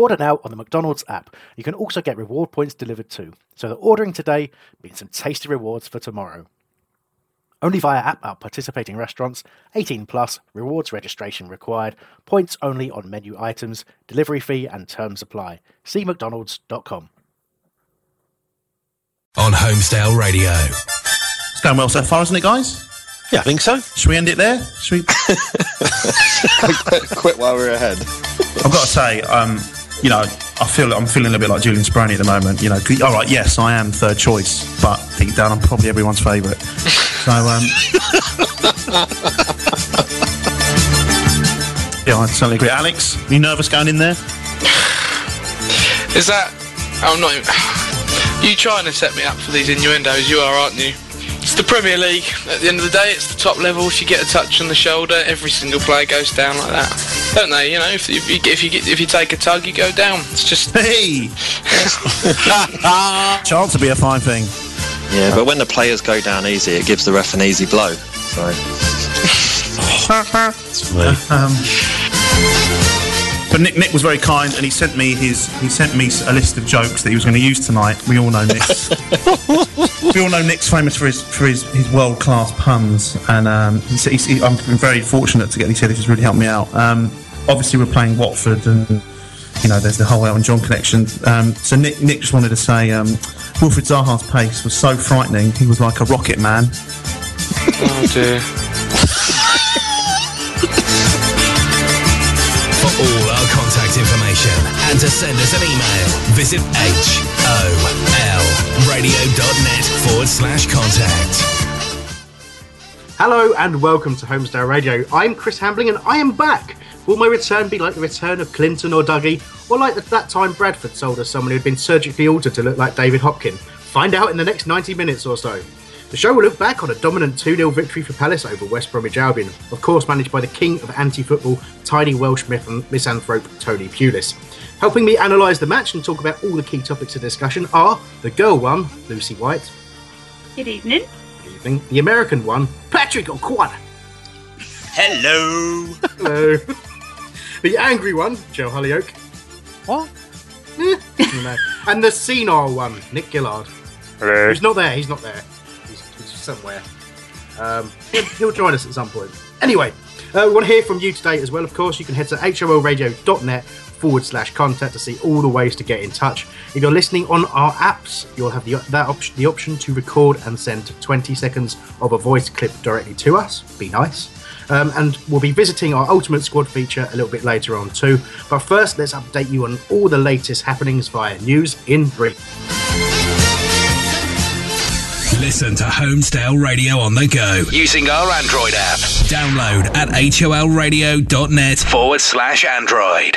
Order now on the McDonald's app. You can also get reward points delivered too. So the ordering today means some tasty rewards for tomorrow. Only via app at participating restaurants. 18 plus. Rewards registration required. Points only on menu items. Delivery fee and terms apply. See mcdonalds.com. On Holmesdale Radio. It's going well so far, isn't it, guys? Yeah, I think so. Should we end it there? Should we? quit, quit while we're ahead. I've got to say, um, you know, I feel I'm feeling a bit like Julian Speroni at the moment. You know, all right, yes, I am third choice, but deep down, I'm probably everyone's favourite. So, um, yeah, I certainly agree. Alex, are you nervous going in there? Is that? I'm not. Even, You trying to set me up for these innuendos? You are, aren't you? It's the Premier League. At the end of the day, it's the top level. If you get a touch on the shoulder, every single player goes down like that, don't they? You know, if, if you if you get, if you take a tug, you go down. It's just. Hey, chance to be a fine thing. Yeah, but when the players go down easy, it gives the ref an easy blow. So Um, but Nick, Nick was very kind, and he sent me his he sent me a list of jokes that he was going to use tonight. We all know Nick's. we all know Nick's famous for his for his, his world class puns, and um, he's, he's, he, I'm very fortunate to get. He said this has really helped me out. Um, obviously, we're playing Watford, and you know there's the whole Elton John connection. Um, so Nick Nick just wanted to say um, Wilfred Zaha's pace was so frightening. He was like a rocket man. Oh dear. all our contact information and to send us an email, visit holradio.net forward slash contact. Hello and welcome to Holmesdale Radio. I'm Chris Hambling and I am back. Will my return be like the return of Clinton or Dougie, or like that time Bradford sold us someone who'd been surgically altered to look like David Hopkin? Find out in the next 90 minutes or so. The show will look back on a dominant 2 0 victory for Palace over West Bromwich Albion, of course, managed by the king of anti football, tiny Welsh myth- misanthrope Tony Pulis. Helping me analyse the match and talk about all the key topics of discussion are the girl one, Lucy White, Good evening. Good evening, the American one, Patrick O'Quan. Hello. Hello. the angry one, Joe Hollyoak. What? Eh, no. And the senile one, Nick Gillard. Hello. He's not there. He's not there. Somewhere. Um, he'll, join us at some point. Anyway, uh, we want to hear from you today as well. Of course, you can head to holradio.net forward slash contact to see all the ways to get in touch. If you're listening on our apps, you'll have the that option, the option to record and send 20 seconds of a voice clip directly to us. Be nice. Um, and we'll be visiting our Ultimate Squad feature a little bit later on too. But first, let's update you on all the latest happenings via news in brief. Listen to Holmesdale Radio on the go using our Android app. Download at holradio.net forward slash Android.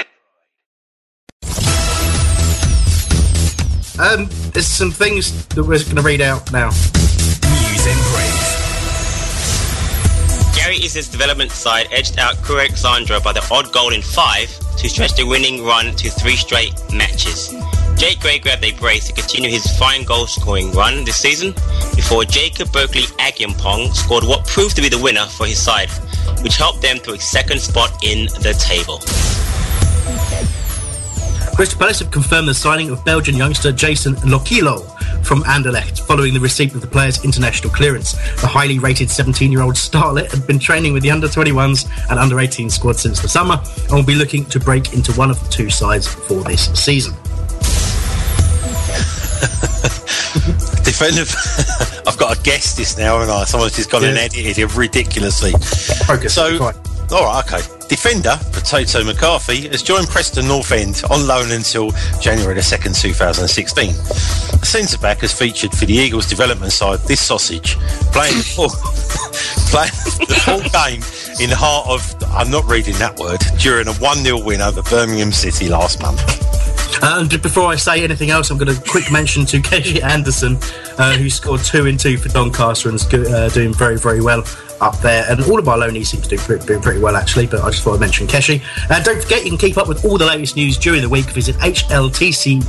Um, there's some things that we're going to read out now. News in brief. Gary Issa's development side edged out Crewe Alexandra by the odd goal in five to stretch the winning run to three straight matches. Jake Gray grabbed a brace to continue his fine goal scoring run this season before Jacob Berkeley Agyampong scored what proved to be the winner for his side, which helped them to a second spot in the table. Crystal Palace have confirmed the signing of Belgian youngster Jason Lokilo from Anderlecht following the receipt of the player's international clearance. The highly rated 17 year old starlet had been training with the under 21s and under 18 squad since the summer and will be looking to break into one of the two sides for this season. Defender. I've got to guess this now, and I? Someone's just gone and edited it ridiculously. Focus. So, all right, okay. Defender Potato McCarthy has joined Preston North End on loan until January the 2nd, 2016. The centre back has featured for the Eagles development side this sausage, playing the full, playing the full game in the heart of, I'm not reading that word, during a 1 0 win over Birmingham City last month. Uh, and before I say anything else, I'm going to quick mention to Keshi Anderson, uh, who scored two in two for Doncaster and is go- uh, doing very, very well up there. And all of our loanees seem to do pretty, pretty well, actually, but I just thought I'd mention Keshi. And don't forget, you can keep up with all the latest news during the week. Visit hltco.org.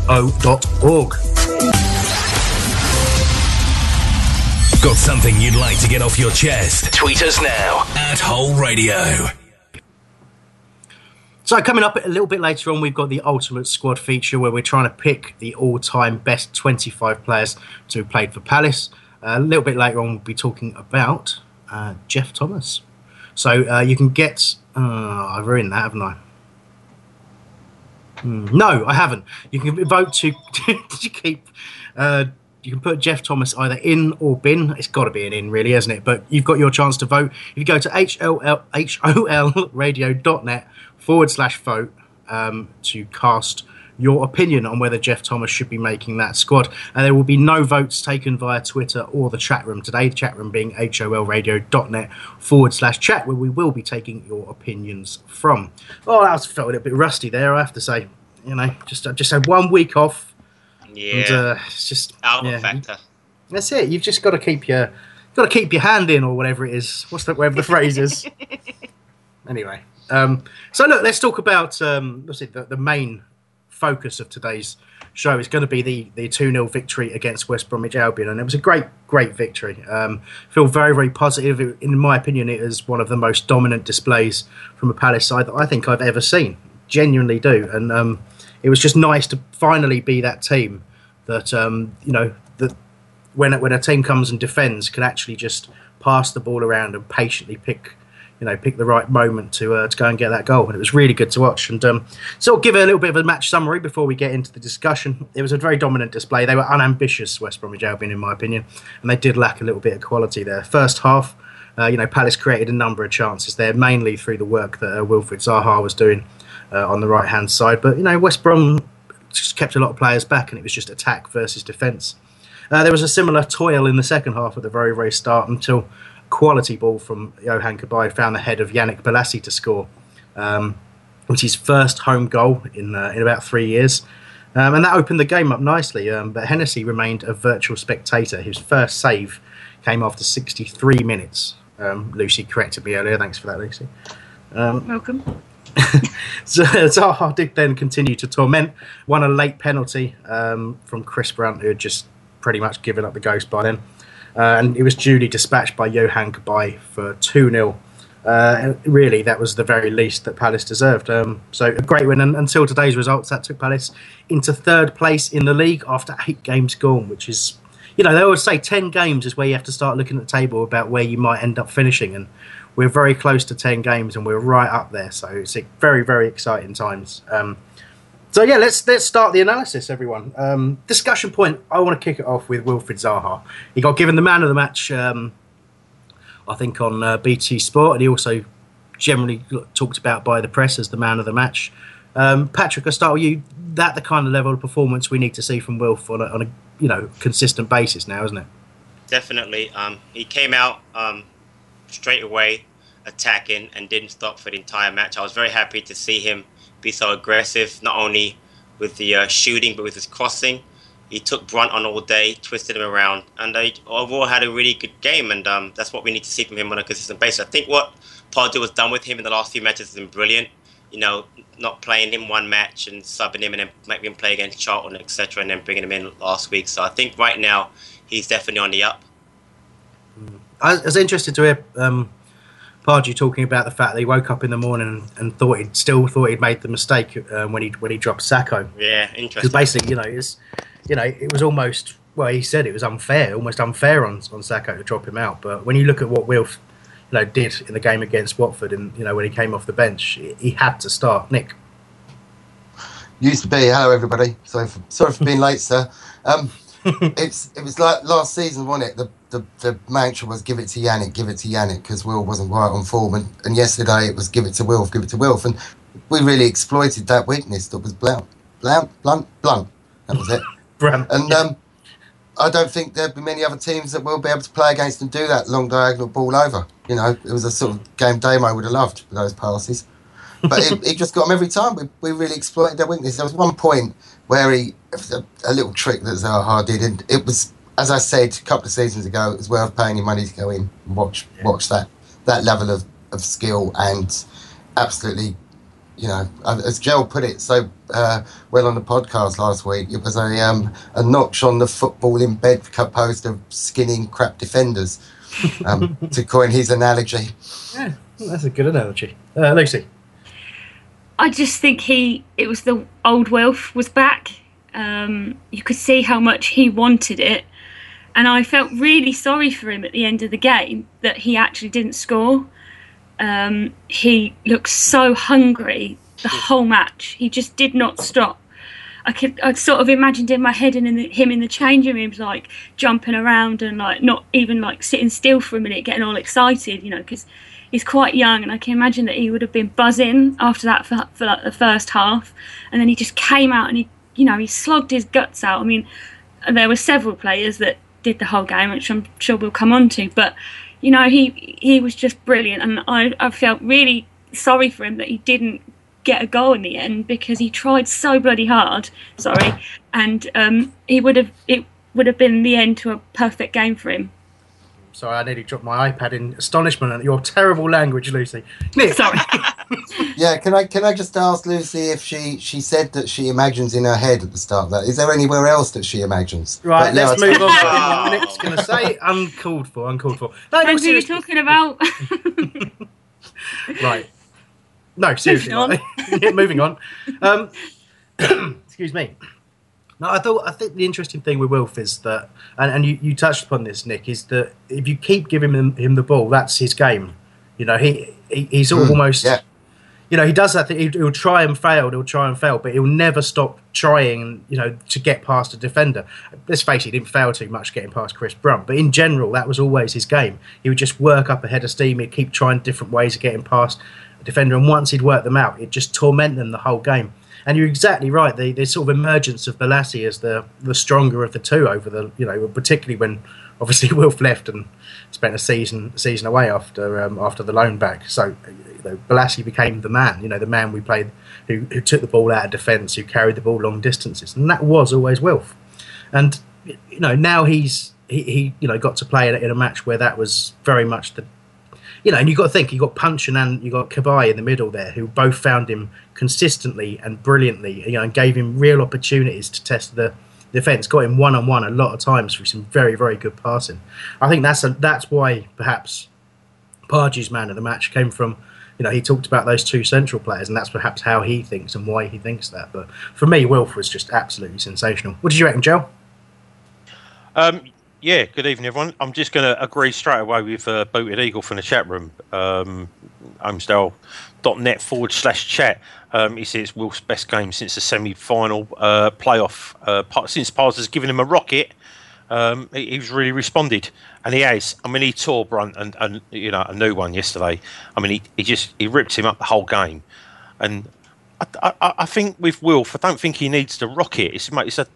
Got something you'd like to get off your chest? Tweet us now at Whole Radio. So, coming up a little bit later on, we've got the Ultimate Squad feature where we're trying to pick the all time best 25 players to have played for Palace. Uh, a little bit later on, we'll be talking about uh, Geoff Thomas. So, uh, you can get. Uh, I've ruined that, haven't I? Hmm, no, I haven't. You can vote to, to keep. Uh, you can put Geoff Thomas either in or bin. It's got to be an in, really, isn't it? But you've got your chance to vote. If you go to HLL, holradio.net forward slash vote um, to cast your opinion on whether Geoff Thomas should be making that squad. And there will be no votes taken via Twitter or the chat room today. The chat room being holradio.net forward slash chat, where we will be taking your opinions from. Oh, that was felt a little bit rusty there, I have to say. You know, just I just had one week off. Yeah. And, uh, it's just Alpha yeah, factor. That's it. You've just got to keep your got to keep your hand in or whatever it is. What's that? Whatever the phrase is. Anyway, um, so look, let's talk about um, it? The, the main focus of today's show is going to be the the two 0 victory against West Bromwich Albion, and it was a great great victory. Um, feel very very positive. It- in my opinion, it is one of the most dominant displays from a Palace side that I think I've ever seen. Genuinely do, and um, it was just nice to finally be that team that um, you know that when when a team comes and defends can actually just pass the ball around and patiently pick you know pick the right moment to uh, to go and get that goal. And it was really good to watch. And um, so I'll give a little bit of a match summary before we get into the discussion. It was a very dominant display. They were unambitious West Bromwich Albion in my opinion. And they did lack a little bit of quality there. First half uh, you know Palace created a number of chances there mainly through the work that uh, Wilfred Zaha was doing uh, on the right hand side. But you know West Brom just kept a lot of players back and it was just attack versus defence. Uh, there was a similar toil in the second half at the very, very start until quality ball from Yohan Cabaye found the head of Yannick Bolasie to score. Um, was his first home goal in, uh, in about three years. Um, and that opened the game up nicely. Um, but Hennessy remained a virtual spectator. His first save came after 63 minutes. Um, Lucy corrected me earlier. Thanks for that, Lucy. Um, Welcome. so Zaha did then continue to torment, won a late penalty um, from Chris Brunt, who had just pretty much given up the ghost by then. Uh, and it was duly dispatched by Yohan Cabaye for 2 0. Uh, really, that was the very least that Palace deserved. Um, so a great win, and until today's results, that took Palace into third place in the league after eight games gone, which is, you know, they always say ten games is where you have to start looking at the table about where you might end up finishing, and we're very close to ten games, and we're right up there. So it's very, very exciting times. Um, so yeah, let's let's start the analysis, everyone. Um, discussion point. I want to kick it off with Wilfred Zaha. He got given the man of the match. Um, I think on uh, BT Sport, and he also generally talked about by the press as the man of the match. Um, Patrick, I start with you. That the kind of level of performance we need to see from Wilf on a, on a you know consistent basis now, isn't it? Definitely. Um, he came out um, straight away attacking and didn't stop for the entire match. I was very happy to see him be so aggressive, not only with the uh, shooting but with his crossing. He took Brunt on all day, twisted him around, and they overall had a really good game. And um, that's what we need to see from him on a consistent basis. I think what Pardew has done with him in the last few matches has been brilliant. You know, not playing him one match and subbing him and then making him play against Charlton, etc., and then bringing him in last week. So I think right now he's definitely on the up. I was interested to hear um, Pardew talking about the fact that he woke up in the morning and, and thought he'd still thought he'd made the mistake um, when he when he dropped Sakho. Yeah, interesting. Because basically, you know, it's you know, it was almost well, he said it was unfair, almost unfair on on Sakho to drop him out. But when you look at what Wilf, you know, did in the game against Watford, and you know when he came off the bench, he had to start. Nick. Used to be. Hello, everybody. Sorry for, sorry for being late, sir. Um, it's it was like last season, wasn't it? The the, the mantra was give it to Yannick, give it to Yannick, because Will wasn't right on form, and, and yesterday it was give it to Wilf, give it to Wilf, and we really exploited that weakness that was blunt, blunt, blunt, blunt. That was it. And um, I don't think there'll be many other teams that will be able to play against and do that long diagonal ball over. You know, it was a sort of game Damo would have loved with those passes. But it, it just got them every time. We, we really exploited their weakness. There was one point where he, a, a little trick that Zaha did, and it was, as I said a couple of seasons ago, it was worth paying your money to go in and watch watch that that level of, of skill and absolutely you know, as Joel put it so uh, well on the podcast last week, it was a um, a notch on the football in bed composed of skinning crap defenders, um, to coin his analogy. Yeah, that's a good analogy. Uh, Lucy. I just think he, it was the old Wilf was back. Um, you could see how much he wanted it. And I felt really sorry for him at the end of the game that he actually didn't score. Um, he looked so hungry the whole match. He just did not stop. I could, I sort of imagined in my head and in the, him in the changing rooms, like jumping around and like not even like sitting still for a minute, getting all excited, you know, because he's quite young, and I can imagine that he would have been buzzing after that for, for like the first half, and then he just came out and he, you know, he slogged his guts out. I mean, there were several players that did the whole game, which I'm sure we'll come on to, but you know, he he was just brilliant, and I I felt really sorry for him that he didn't get a goal in the end because he tried so bloody hard. Sorry, and um, he would have it would have been the end to a perfect game for him. Sorry, I nearly dropped my iPad in astonishment at your terrible language, Lucy. Nick. Sorry. Yeah, can I can I just ask Lucy if she she said that she imagines in her head at the start of that? Is there anywhere else that she imagines? Right, But, let's I move on to what Nick's going to say. Uncalled for, uncalled for. No, no, Depends who you're seriously. talking about. Right. No, seriously. Moving like- moving on. Um, excuse me. No, I thought I think the interesting thing with Wilf is that, and, and you, you touched upon this, Nick, is that if you keep giving him, him the ball, that's his game. You know, he, he he's sort of Mm, almost. yeah. You know, he does that. Thing, he'll, he'll try and fail. He'll try and fail, but he'll never stop trying. You know, to get past a defender. Let's face it, he didn't fail too much getting past Chris Brunt, but in general, that was always his game. He would just work up ahead of steam. He'd keep trying different ways of getting past a defender, and once he'd worked them out, it'd just torment them the whole game. And you're exactly right. The, the sort of emergence of Bolasie as the the stronger of the two over the you know particularly when obviously Wilf left and spent a season season away after um, after the loan back. So you know, Bolasie became the man. You know the man we played who, who took the ball out of defence, who carried the ball long distances, and that was always Wilf. And you know now he's he, he you know got to play in a, in a match where that was very much the you know, and you've got to think you've got Punch and you've got Cabaye in the middle there, who both found him consistently and brilliantly, you know, and gave him real opportunities to test the defence. Got him one on one a lot of times through some very very good passing. I think that's a, that's why perhaps Pardews' man of the match came from. You know, he talked about those two central players, and that's perhaps how he thinks and why he thinks that. But for me, Wilf was just absolutely sensational. What did you reckon, Joe? Um, yeah, good evening, everyone. I'm just going to agree straight away with uh, Booted Eagle from the chat room, um, holmesdale.net forward slash chat. Um, he says it's Will's best game since the semi final uh, playoff. Uh, since Pars has given him a rocket, um, he, he's really responded. And he has. I mean, he tore Brunt and, and you know, a new one yesterday. I mean, he, he just he ripped him up the whole game. And I, I, I think with Wilf, I don't think he needs to rock it. It's, it's a,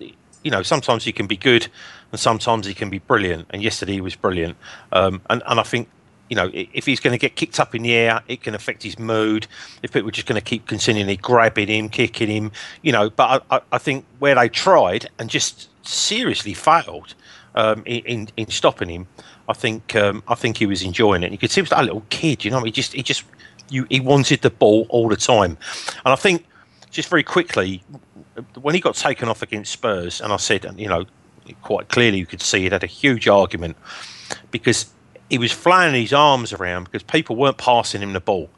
you know, sometimes he can be good and sometimes he can be brilliant. And yesterday he was brilliant. Um, and, and I think, you know, if he's going to get kicked up in the air, it can affect his mood. If people are just going to keep continually grabbing him, kicking him, you know, but I, I, think where they tried and just seriously failed um, in, in, in stopping him, I think um, I think he was enjoying it. You could see he was like a little kid, you know, he just he just you he wanted the ball all the time, and I think just very quickly when he got taken off against Spurs, and I said, you know, quite clearly you could see it had a huge argument because he was flailing his arms around because people weren't passing him the ball,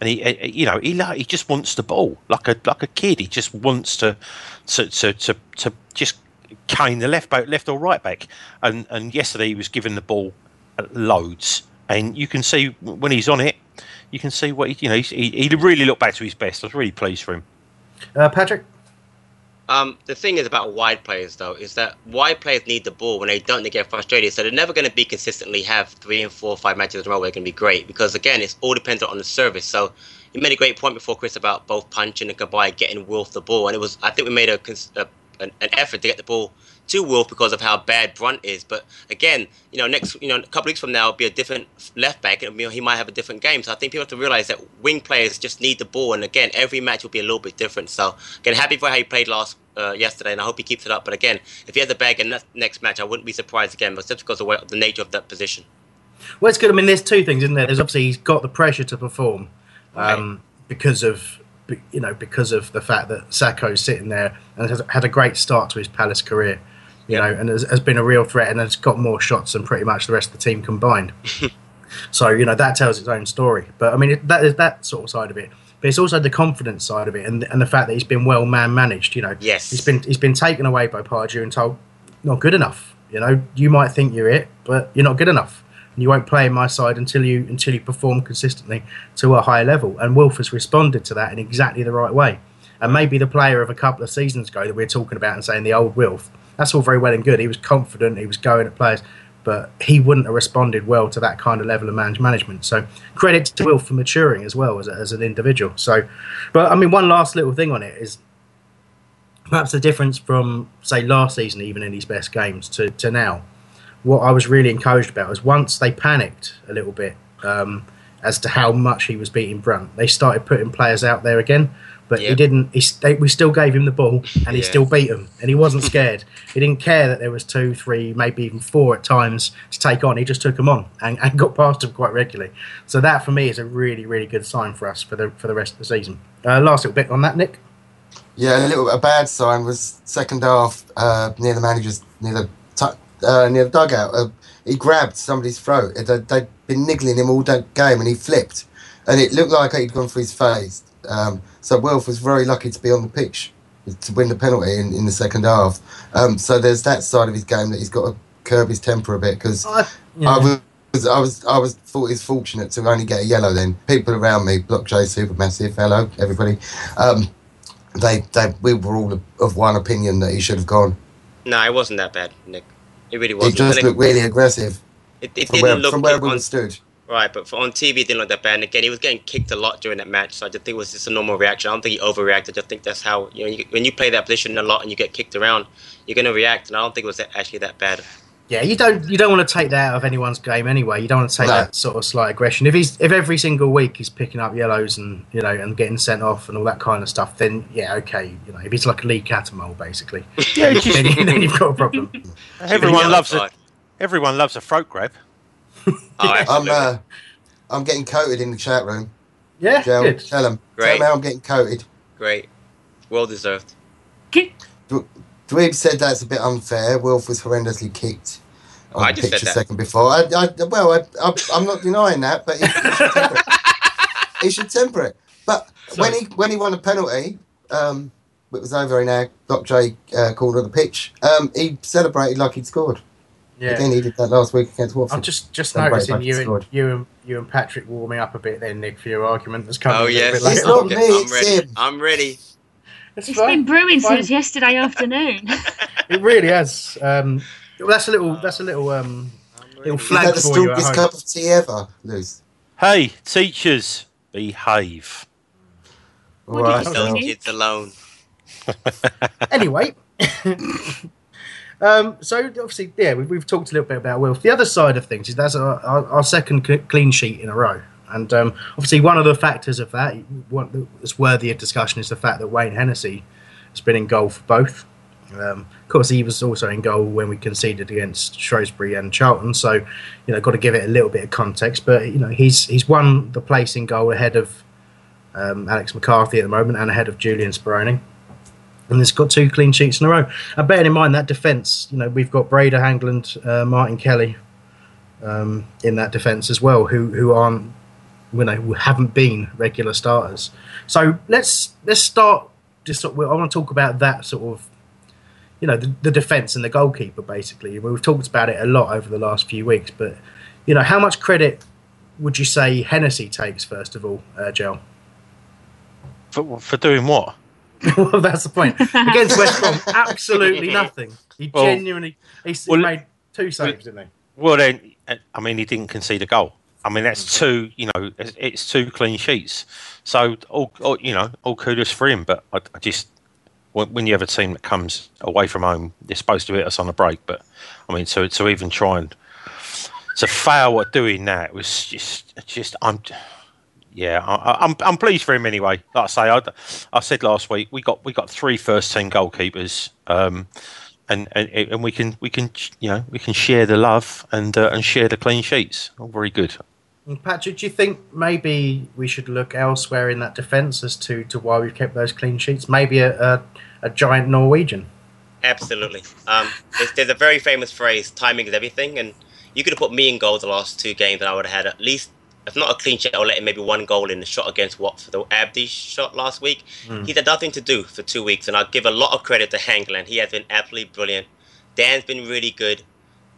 and he, you know, he like- he just wants the ball like a like a kid. He just wants to to to to, to just cane the left back, left or right back, and and yesterday he was given the ball loads, and you can see when he's on it, you can see what he, you know he, he really looked back to his best. I was really pleased for him. Uh, Patrick. Um, the thing is about wide players, though, is that wide players need the ball when they don't, they get frustrated. So they're never going to be consistently have three and four, five matches in a row where they're going to be great because again, it's all dependent on the service. So you made a great point before, Chris, about both Puncheon and Cabaye getting Wilf the ball, and it was I think we made a, a an effort to get the ball to Wilf because of how bad Brunt is. But again, you know, next, you know, a couple weeks from now, it'll be a different left back, and you know, he might have a different game. So I think people have to realize that wing players just need the ball, and again, every match will be a little bit different. So again, happy for how he played last uh, yesterday, and I hope he keeps it up. But again, if he has a bag in that next match, I wouldn't be surprised again, but just because of the nature of that position. Well, it's good. I mean, there's two things, isn't there? There's obviously he's got the pressure to perform um, right. because of you know because of the fact that Sakho's sitting there and has had a great start to his Palace career you know, and has, has, been a real threat and has got more shots than pretty much the rest of the team combined. so you know that tells its own story. But I mean it, that is that sort of side of it. But it's also the confidence side of it, and and the fact that he's been well man managed. You know, yes, he's been he's been taken away by Pardew and told not good enough. You know, you might think you're it, but you're not good enough. And you won't play in my side until you until you perform consistently to a high level. And Wilf has responded to that in exactly the right way. And maybe the player of a couple of seasons ago that we we're talking about and saying the old Wilf that's all very well and good. He was confident, he was going at players, but he wouldn't have responded well to that kind of level of manage management. So credit to Will for maturing as well as, as an individual. So, but I mean, one last little thing on it is perhaps the difference from say last season, even in his best games, to, to now. What I was really encouraged about was once they panicked a little bit um, as to how much he was beating Brunt, they started putting players out there again but yep. he didn't. He st- we still gave him the ball, and he yeah. still beat him, and he wasn't scared. he didn't care that there was two, three, maybe even four at times to take on. He just took them on and, and got past them quite regularly. So that for me is a really, really good sign for us for the for the rest of the season. Uh, last little bit on that, Nick. Yeah, a little a bad sign was second half uh, near the manager's near the t- uh, near the dugout. Uh, he grabbed somebody's throat. They'd, they'd been niggling him all day game, and he flipped, and it looked like he'd gone for his face. Um, so Wilf was very lucky to be on the pitch to win the penalty in, in the second half. Um, so there's that side of his game that he's got to curb his temper a bit because uh, yeah. I was I was I was thought he's fortunate to only get a yellow. Then people around me, Block J, Supermassive, hello everybody. Um, they they we were all of one opinion that he should have gone. No, it wasn't that bad, Nick. It really wasn't. It just looked really aggressive. It, it didn't where, look from where we stood. Right, but for, on TV, it didn't look that bad. And again, he was getting kicked a lot during that match, so I just think it was just a normal reaction. I don't think he overreacted. I just think that's how you know you, when you play that position a lot and you get kicked around, you're going to react. And I don't think it was actually that bad. Yeah, you don't you don't want to take that out of anyone's game anyway. You don't want to take no. that sort of slight aggression. If he's if every single week he's picking up yellows and you know and getting sent off and all that kind of stuff, then yeah, okay, you know, if he's like a Lee Cattermole basically, yeah, then, then, you've got a problem. everyone loves it. Everyone loves a throat grab. Oh, I'm, uh, I'm getting coated in the chat room. Yeah, Joe, good. Tell him. Great. Tell him how I'm getting coated. Great. Well deserved. Dweeb said that's a bit unfair. Wilf was horrendously kicked on I the pitch a second before. I, I, well, I, am not denying that, but he, he, should temper it. he should temper it. But Sorry. when he when he won a penalty, um, it was over in our Block J uh, corner of the pitch. Um, he celebrated like he'd scored. Yeah. Again, he did that last week against Watford. I'm just just noticing you and, you and you and Patrick warming up a bit then, Nick, for your argument that's coming. Oh yes, it's not me. I'm ready. I'm ready. It's, it's been brewing since yesterday afternoon. it really has. Um, that's a little. That's a little. Um, little flag Is that the strongest cup of tea ever, Luce? Hey, teachers, behave. What right, Leave kids alone. anyway. Um, so obviously, yeah, we've, we've, talked a little bit about Wilf. The other side of things is that's our, our, our second clean sheet in a row, and um, obviously one of the factors of that that's worthy of discussion is the fact that Wayne Hennessy has been in goal for both. Um, of course, he was also in goal when we conceded against Shrewsbury and Charlton, so you know, got to give it a little bit of context. But you know, he's he's won the place in goal ahead of um, Alex McCarthy at the moment and ahead of Julian Speroni and it's got two clean sheets in a row. And bearing in mind that defence, you know, we've got Brede Hangeland, uh, Martin Kelly um, in that defence as well, who who aren't, you know, who haven't been regular starters. So let's let's start. Just I want to talk about that sort of, you know the, the defence and the goalkeeper. Basically, we've talked about it a lot over the last few weeks. But you know, how much credit would you say Hennessy takes first of all, uh? For, for doing what? well, that's the point. Against West Brom, absolutely nothing. He Well- genuinely he, he well, made two saves, didn't he? Well, then, uh, I mean, he didn't concede a goal. I mean, that's two. You know, it's, it's two clean sheets. So, all, all you know, all kudos for him. But I, I just when, when you have a team that comes away from home, they're supposed to hit us on a break. But I mean, to to even try and to fail at doing that was just just I'm. Yeah, I, I- I'm I'm pleased for him anyway. Like I say, I, I said last week we got we got three first team goalkeepers, um, and, and and we can we can you know we can share the love and uh, and share the clean sheets. All very good. And Patrick, do you think maybe we should look elsewhere in that defence as to, to why we've kept those clean sheets? Maybe a, a, a giant Norwegian. Absolutely. Um, there's, there's a very famous phrase: "Timing is everything." And you could have put me in goal the last two games, and I would have had at least, if not a clean sheet, I'll let him maybe one goal in the shot against Watford, the Abdi shot last week. Mm. He's had nothing to do for two weeks, and I'll give a lot of credit to Hangeland. He has been absolutely brilliant. Dann's been really good.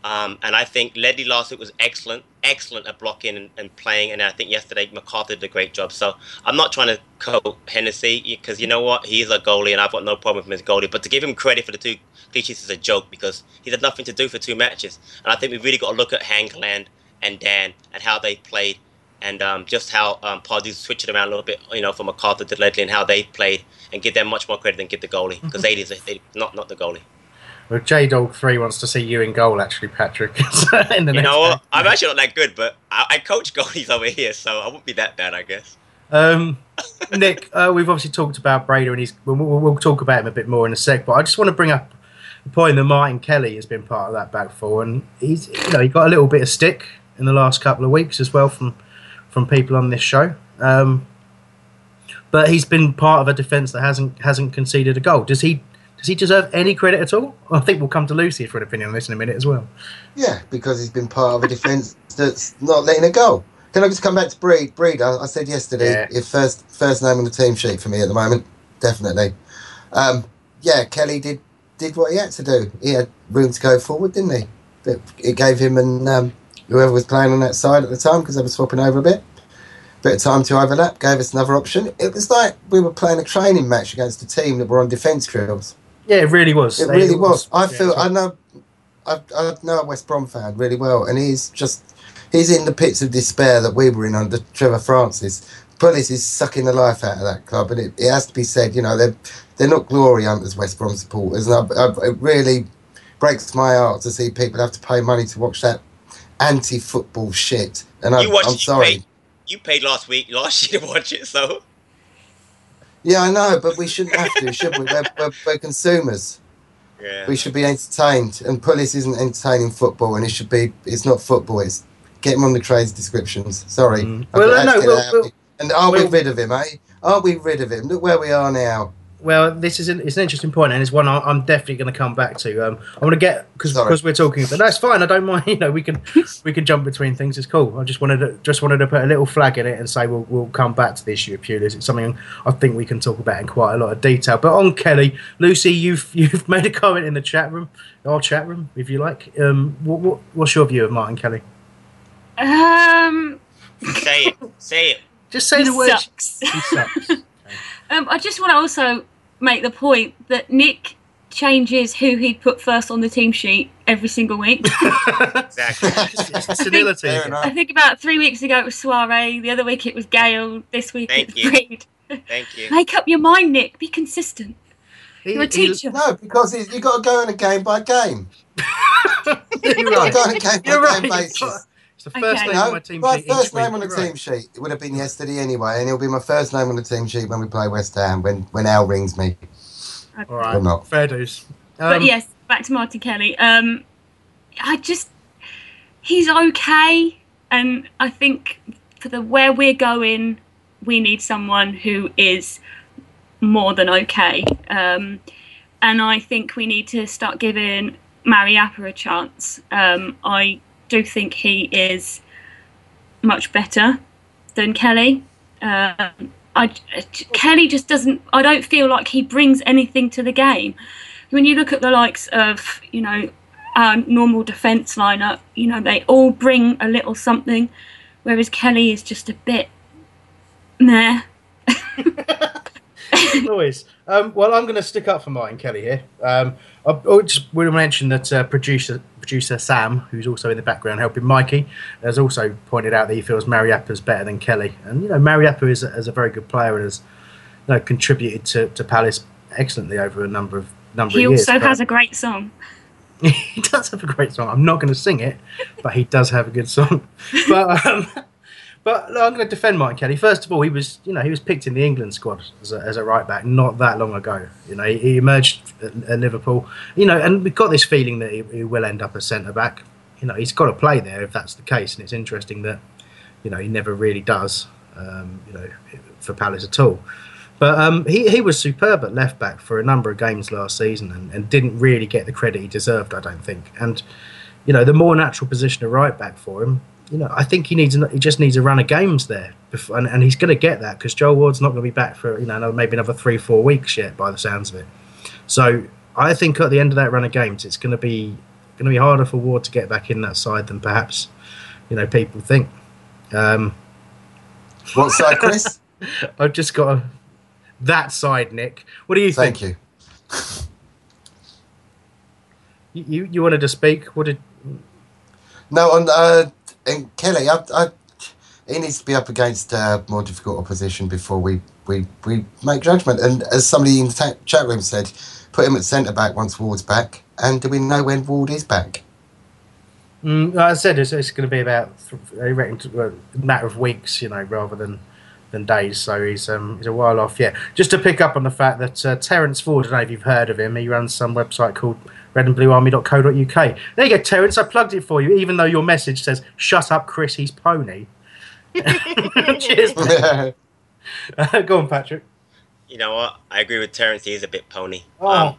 Um, and I think Ledley last week was excellent, excellent at blocking and, and playing. And I think yesterday McArthur did a great job. So I'm not trying to quote Hennessy because you know what? He's a goalie and I've got no problem with him as goalie. But to give him credit for the two clean sheets is a joke because he's had nothing to do for two matches. And I think we've really got to look at Hangeland and Dann and how they played and um, just how um, Pardew switched it around a little bit, you know, from McArthur to Ledley and how they played and give them much more credit than give the goalie because they is not not the goalie. Well, J Dog Three wants to see you in goal, actually, Patrick. in the You know game. what? I'm actually not that good, but I, I coach goalies over here, so I won't be that bad, I guess. Um, Nick, uh, we've obviously talked about Brede, and he's. We'll, we'll, we'll talk about him a bit more in a sec. But I just want to bring up the point that Martin Kelly has been part of that back four, and he's you know he got a little bit of stick in the last couple of weeks as well from from people on this show. Um, but he's been part of a defence that hasn't hasn't conceded a goal. Does he? Does he deserve any credit at all? I think we'll come to Lucy for an opinion on this in a minute as well. Yeah, because he's been part of a defence that's not letting it go. Can I just come back to Brede? Brede, I, I said yesterday, Yeah. if first first name on the team sheet for me at the moment, definitely. Um, yeah, Kelly did did what he had to do. He had room to go forward, didn't he? It, it gave him and um, whoever was playing on that side at the time, because they were swapping over a bit, bit of time to overlap, gave us another option. It was like we were playing a training match against a team that were on defence drills. Yeah, it really was. It really was. I Yeah, feel I know I, I know a West Brom fan really well, and he's just he's in the pits of despair that we were in under Trevor Francis. Pulis is sucking the life out of that club, and it, it has to be said. You know they're they're not glory hunters, West Brom supporters, and I, I, it really breaks my heart to see people have to pay money to watch that anti-football shit. And I, you watched I'm sorry. You paid, you paid last week, last year to watch it, so Yeah, I know, but we shouldn't have to, should we? We're, we're, we're consumers. yeah. We should be entertained, and Pulis isn't entertaining football, and it should be. It's not football. It's get him on the trades descriptions. Sorry. Mm. Well, no, we'll, that we'll- and are we'll- we rid of him, eh? Are we rid of him? Look where we are now. Well, this is an, it's an interesting point, and it's one I- I'm definitely going to come back to. Um, I want to get because because we're talking, but that's fine. I don't mind. You know, we can we can jump between things. It's cool. I just wanted to just wanted to put a little flag in it and say we'll we'll come back to the issue of Pulis. It's something I think we can talk about in quite a lot of detail. But on Kelly, Lucy, you've you've made a comment in the chat room, our chat room, if you like. Um, what, what what's your view of Martin Kelly? Um, say it, say it. Just say he the word. sucks. He sucks. Um, I just want to also make the point that Nick changes who he put first on the team sheet every single week. Exactly. it's the senility. Fair again. I think about three weeks ago it was Souaré, the other week it was Gayle, this week Thank it's you. Reed. Thank you. Make up your mind, Nick. Be consistent. He- You're a he- teacher. No, because you've got to go on a game by game. You're You've to go on a right. game You're by right. game basis. It's the first Okay. name No, on my team my sheet. each first week. name on the You're team sheet it would have been yesterday anyway, and it'll be my first name on the team sheet when we play West Ham when when Al rings me. All Or not. fair dues. but Um, yes, back to Martin Kelly. Um, I just he's okay, and I think for the where we're going, we need someone who is more than okay. Um, and I think we need to start giving Mariappa a chance. Um, I do think he is much better than Kelly. Um, I, Kelly just doesn't. I don't feel like he brings anything to the game. when you look at the likes of you know our normal defence lineup, you know they all bring a little something, whereas Kelly is just a bit meh. Always. Um, well, I'm going to stick up for Martin Kelly here. Um, I, I just want to mention that uh, producer producer Sam, who's also in the background helping Mikey, has also pointed out that he feels Mariappa's better than Kelly. And you know, Mariappa is, a- is a very good player and has you know, contributed to, to Palace excellently over a number of number He of years. He also has a great song. he does have a great song. I'm not going to sing it, but he does have a good song. But um, but no, I'm going to defend Martin Kelly. First of all, he was you know he was picked in the England squad as a, as a right back not that long ago. You know he, he emerged at, at Liverpool. You know, and we've got this feeling that he, he will end up a centre back. You know, he's got to play there if that's the case, and it's interesting that you know he never really does. Um, you know, for Palace at all. But um, he, he was superb at left back for a number of games last season and, and didn't really get the credit he deserved, I don't think. And, you know, the more natural position of right back for him, you know, I think he needs he just needs a run of games there. Before, and, and he's going to get that because Joel Ward's not going to be back for, you know, another, maybe another three, four weeks yet by the sounds of it. So I think at the end of that run of games, it's going to be going to be harder for Ward to get back in that side than perhaps, you know, people think. Um, what side, Chris? I've just got a, that side, Nick. What do you think? Thank think? you. You you wanted to speak? What did? No, on uh, and Kelly, I, I, he needs to be up against uh, more difficult opposition before we, we, we make judgment. And as somebody in the chat room said, put him at centre back once Ward's back. And do we know when Ward is back? Mm, like I said it's, it's going to be about I reckon a matter of weeks, you know, rather than than days. So he's um he's a while off. Yeah, just to pick up on the fact that uh, Terence Ford, I don't know if you've heard of him. He runs some website called redandbluearmy.co.uk. There you go, Terence. I plugged it for you, even though your message says "Shut up, Chris. He's pony." Cheers. mate. Uh, go on, Patrick. You know what? I agree with Terence. He is a bit pony. Oh. Um,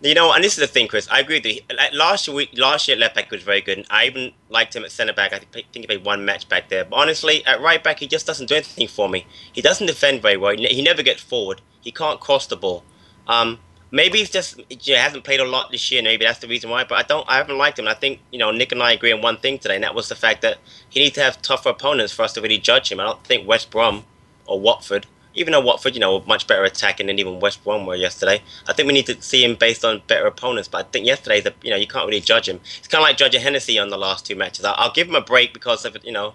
you know, and this is the thing, Chris. I agree with you. Like, last week, last year, at left back was very good. And I even liked him at centre back. I think he played one match back there. But honestly, at right back, he just doesn't do anything for me. He doesn't defend very well. He ne- he never gets forward. He can't cross the ball. Um, maybe he's just hasn't played a lot this year. Maybe that's the reason why. But I don't. I haven't liked him. And I think you know Nick and I agree on one thing today, and that was the fact that he needs to have tougher opponents for us to really judge him. I don't think West Brom or Watford even though Watford, you know, were much better attacking than even West Brom were yesterday, I think we need to see him based on better opponents. But I think yesterday, the, you know, you can't really judge him. It's kind of like judging Hennessy on the last two matches. I'll give him a break because of you know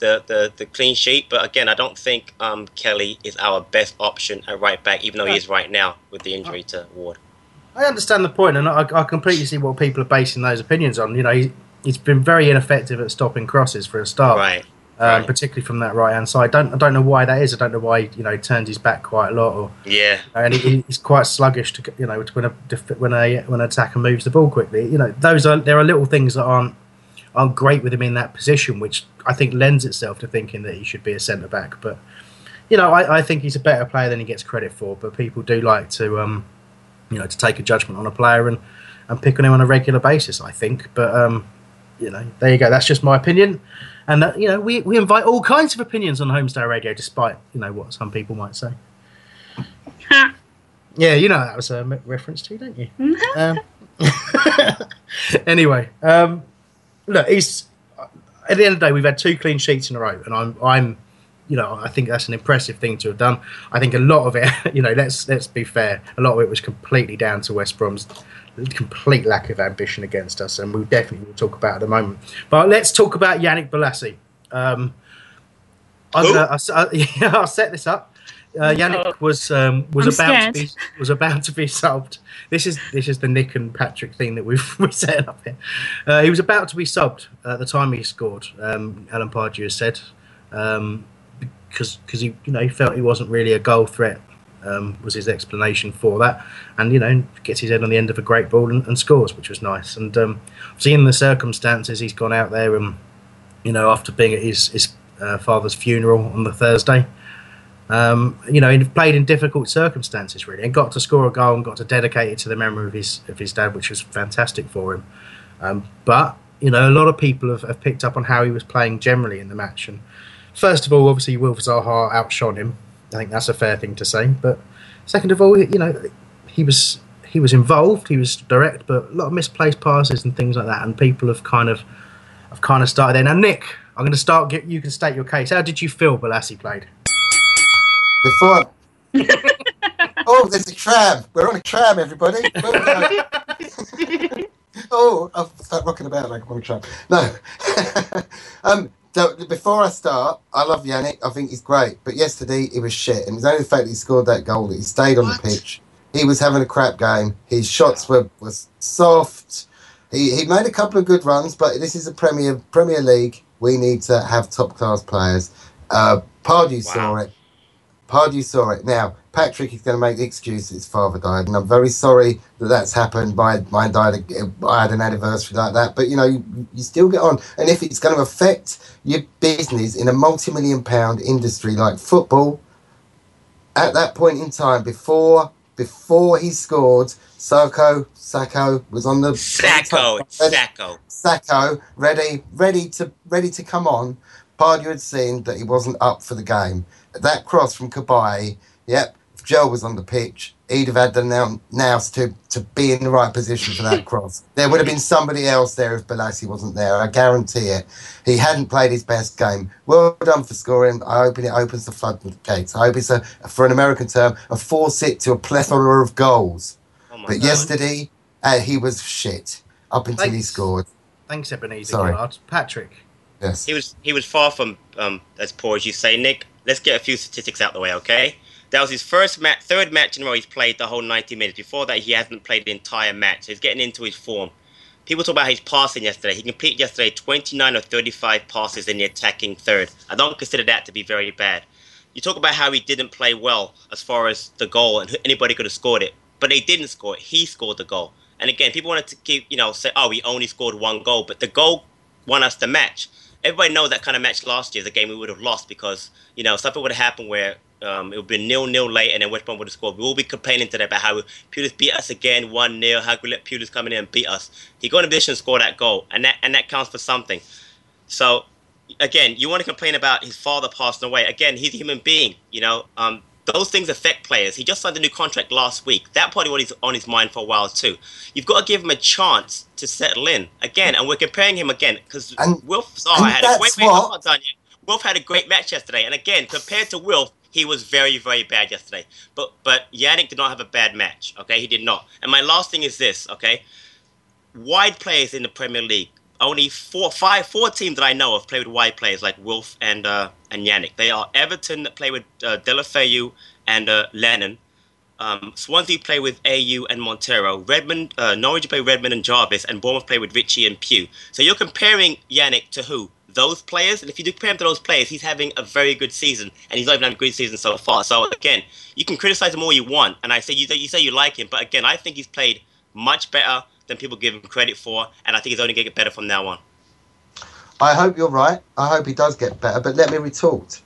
the, the, the clean sheet. But again, I don't think um, Kelly is our best option at right back, even though he is right now with the injury to Ward. I understand the point, and I, I completely see what people are basing those opinions on. You know, he, he's been very ineffective at stopping crosses for a start, right? Um, Particularly from that right hand side. I don't I don't know why that is. I don't know why you know he turns his back quite a lot, or Yeah. and he, he's quite sluggish to you know when a when a when an attacker moves the ball quickly. You know, those are there are little things that aren't aren't great with him in that position, which I think lends itself to thinking that he should be a centre back. But you know, I, I think he's a better player than he gets credit for. But people do like to um, you know to take a judgment on a player and and pick on him on a regular basis. I think, but um, you know, there you go. That's just my opinion. And that, you know, we, we invite all kinds of opinions on Holmesdale Radio, despite you know what some people might say. yeah, you know that was a reference to, don't you? Um, anyway, um, look, he's at the end of the day, we've had two clean sheets in a row, and I'm I'm you know I think that's an impressive thing to have done. I think a lot of it, you know, let's let's be fair, a lot of it was completely down to West Brom's complete lack of ambition against us, and we definitely will talk about it at the moment. But let's talk about Yannick Bolasie. Um, I'm I'll, I'll- yeah, I'll set this up. Uh, Yannick was um, was I'm about to be was about to be subbed. This is this is the Nick and Patrick thing that we've we're setting up here. Uh, he was about to be subbed at the time he scored. Um, Alan Pardew has said um, because because he you know he felt he wasn't really a goal threat. Um, was his explanation for that, and you know gets his head on the end of a great ball and, and scores, which was nice. And um, seeing the circumstances, he's gone out there and you know after being at his his uh, father's funeral on the Thursday, um, you know, he played in difficult circumstances really, and got to score a goal and got to dedicate it to the memory of his of his dad, which was fantastic for him. Um, but you know, a lot of people have, have picked up on how he was playing generally in the match. And first of all, obviously, Wilf Zaha outshone him. I think that's a fair thing to say. But second of all, you know, he was he was involved, he was direct, but a lot of misplaced passes and things like that, and people have kind of have kind of started there. Now, Nick, I'm going to start. Get you can state your case. How did you feel Balassi played? Before. oh, there's a tram. We're on a tram, everybody. oh, I'll start rocking about like I'm on a tram. No. um, so before I start, I love Yannick. I think he's great. But yesterday he was shit, and it's only the fact that he scored that goal that he stayed on what? the pitch. He was having a crap game. His shots were was soft. He he made a couple of good runs, but this is a Premier Premier League. We need to have top class players. Uh, Pardew wow. saw it. Pardew saw it. Now Patrick is going to make the excuse that his father died, and I'm very sorry that that's happened. My mine died. I had an anniversary like that, but you know, you, you still get on. And if it's going to affect your business in a multi-million pound industry like football, at that point in time, before before he scored, Sakho Sakho was on the Sakho Sakho Sakho ready ready to ready to come on. Pardew had seen that he wasn't up for the game. That cross from Cabaye, yep, if Joe was on the pitch, he'd have had the nous to, to be in the right position for that cross. There would have been somebody else there if Bolasie wasn't there. I guarantee it. He hadn't played his best game. Well done for scoring. I hope it opens the floodgates. I hope it's a, for an American term, a faucet to a plethora of goals. Oh but God. yesterday, uh, he was shit up until Thanks. he scored. Thanks, Ebenezer Sorry. Patrick. Yes. He was he was far from um, as poor as you say, Nick. Let's get a few statistics out the way, okay? That was his first match, third match in a row he's played the whole 90 minutes. Before that, he hasn't played the entire match. So he's getting into his form. People talk about his passing yesterday. He completed yesterday 29 or 35 passes in the attacking third. I don't consider that to be very bad. You talk about how he didn't play well as far as the goal and anybody could have scored it, but they didn't score it. He scored the goal. And again, people wanted to keep, you know, say, oh, he only scored one goal, but the goal won us the match. Everybody knows that kind of match last year is a game we would have lost because, you know, something would have happened where um, it would be nil nil late, and then West Brom would have scored. We will be complaining today about how Pulis beat us again, one 0 How could we let Pulis come in and beat us? He got in a to score that goal, and that and that counts for something. So, again, you want to complain about his father passing away. Again, he's a human being. You know, um, those things affect players. He just signed a new contract last week. That probably what he's on his mind for a while too. You've got to give him a chance to settle in again, and we're comparing him again because Wilf Zaha oh, had a great. What... done. Wilf had a great match yesterday, and again, compared to Wilf, he was very, very bad yesterday. But but Yannick did not have a bad match. Okay, he did not. And my last thing is this. Okay, wide players in the Premier League. Only four, five, four teams that I know of play with wide players like Wilf and uh, and Yannick. They are Everton that play with uh, Deulofeu and uh, Lennon. Um, Swansea play with Ayew and Montero. Redmond, uh, Norwich play Redmond and Jarvis, and Bournemouth play with Ritchie and Pugh. So you're comparing Yannick to who? those players. And if you do compare him to those players, he's having a very good season, and he's not even having a good season so far. So again, you can criticize him all you want, and I say you, you say you like him, but again, I think he's played much better than people give him credit for, and I think he's only going to get better from now on. I hope you're right. I hope he does get better, but let me retort.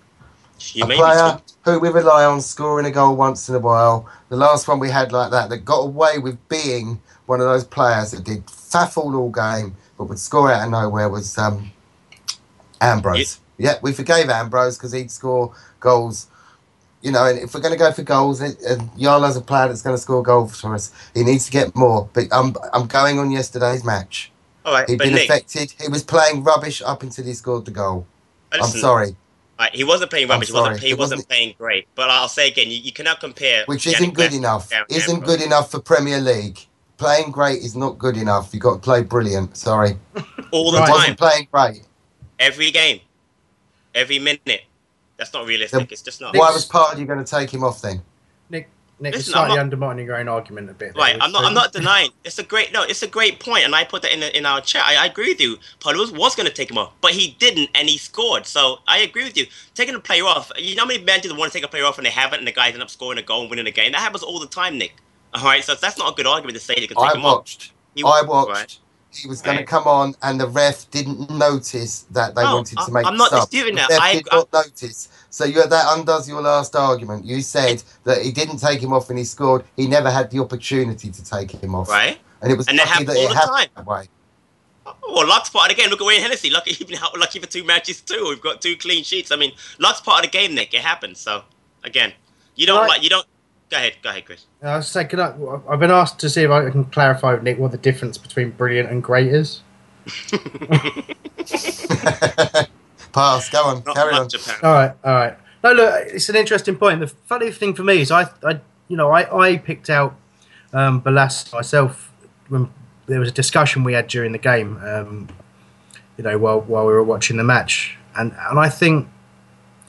You a player who we rely on scoring a goal once in a while. The last one we had like that, that got away with being one of those players that did faff all, all game, but would score out of nowhere was um, Ambrose. Yeah, yeah we forgave Ambrose because he'd score goals. You know, and if we're going to go for goals, and Yarla's a player that's going to score goals for us. He needs to get more. But I'm I'm going on yesterday's match. All right, he'd been Nick, affected. He was playing rubbish up until he scored the goal. Listen, I'm sorry. Right, he wasn't playing rubbish. He wasn't, he wasn't, wasn't, playing great. But I'll say again, you, you cannot compare. Which isn't good enough. Isn't good enough for Premier League. Playing great is not good enough. You've got to play brilliant. Sorry. All the right. time. playing great every game, every minute. That's not realistic. it's just not. Why was you going to take him off then? Nick, Nick, Listen, slightly not, undermining your own argument a bit. Right, I'm not. I'm not denying. It's a great. No, it's a great point, and I put that in in our chat. I, I agree with you. Pardew was, was going to take him off, but he didn't, and he scored. So I agree with you. Taking a player off. You know how many managers want to take a player off and they haven't, and the guys end up scoring a goal and winning a game. That happens all the time, Nick. All right, so that's not a good argument to say they could take I him watched. off. I watched. Right? He was going right. to come on, and the ref didn't notice that they no, wanted to make. I'm not sub. disputing that. The I did not notice. So you, that undoes your last argument. You said that he didn't take him off when he scored. He never had the opportunity to take him off. Right. And it was and lucky that it happened that way. Well, luck's part of the game. Look at Wayne Hennessy. Lucky, lucky for two matches too. We've got two clean sheets. I mean, luck's part of the game, Nick. It happens. So, again, you don't right. like you don't Go ahead, go ahead, Chris. I was saying, can I, I've been asked to see if I can clarify with Nick what the difference between brilliant and great is. Pass. Go on. Carry on. Japan. All right, all right. No, look, it's an interesting point. The funny thing for me is, I, I you know, I, I picked out um, Balas myself when there was a discussion we had during the game. Um, you know, while while we were watching the match, and and I think.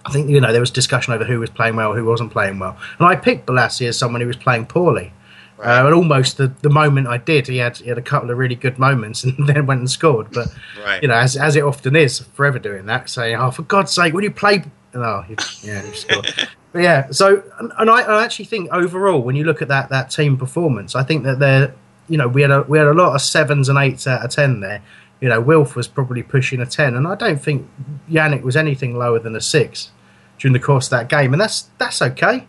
I think you know there was discussion over who was playing well, who wasn't playing well, and I picked Bolasie as someone who was playing poorly. Uh, and almost the, the moment I did, he had he had a couple of really good moments, and then went and scored. But Right. you know, as as it often is, forever doing that, saying, "Oh, for God's sake, will you play?" Oh, yeah, he scored. but yeah, so and, and I, I actually think overall, when you look at that that team performance, I think that they're you know we had a we had a lot of sevens and eights out of ten there. You know, Wilf was probably pushing a ten, and I don't think Yannick was anything lower than a six during the course of that game, and that's that's okay.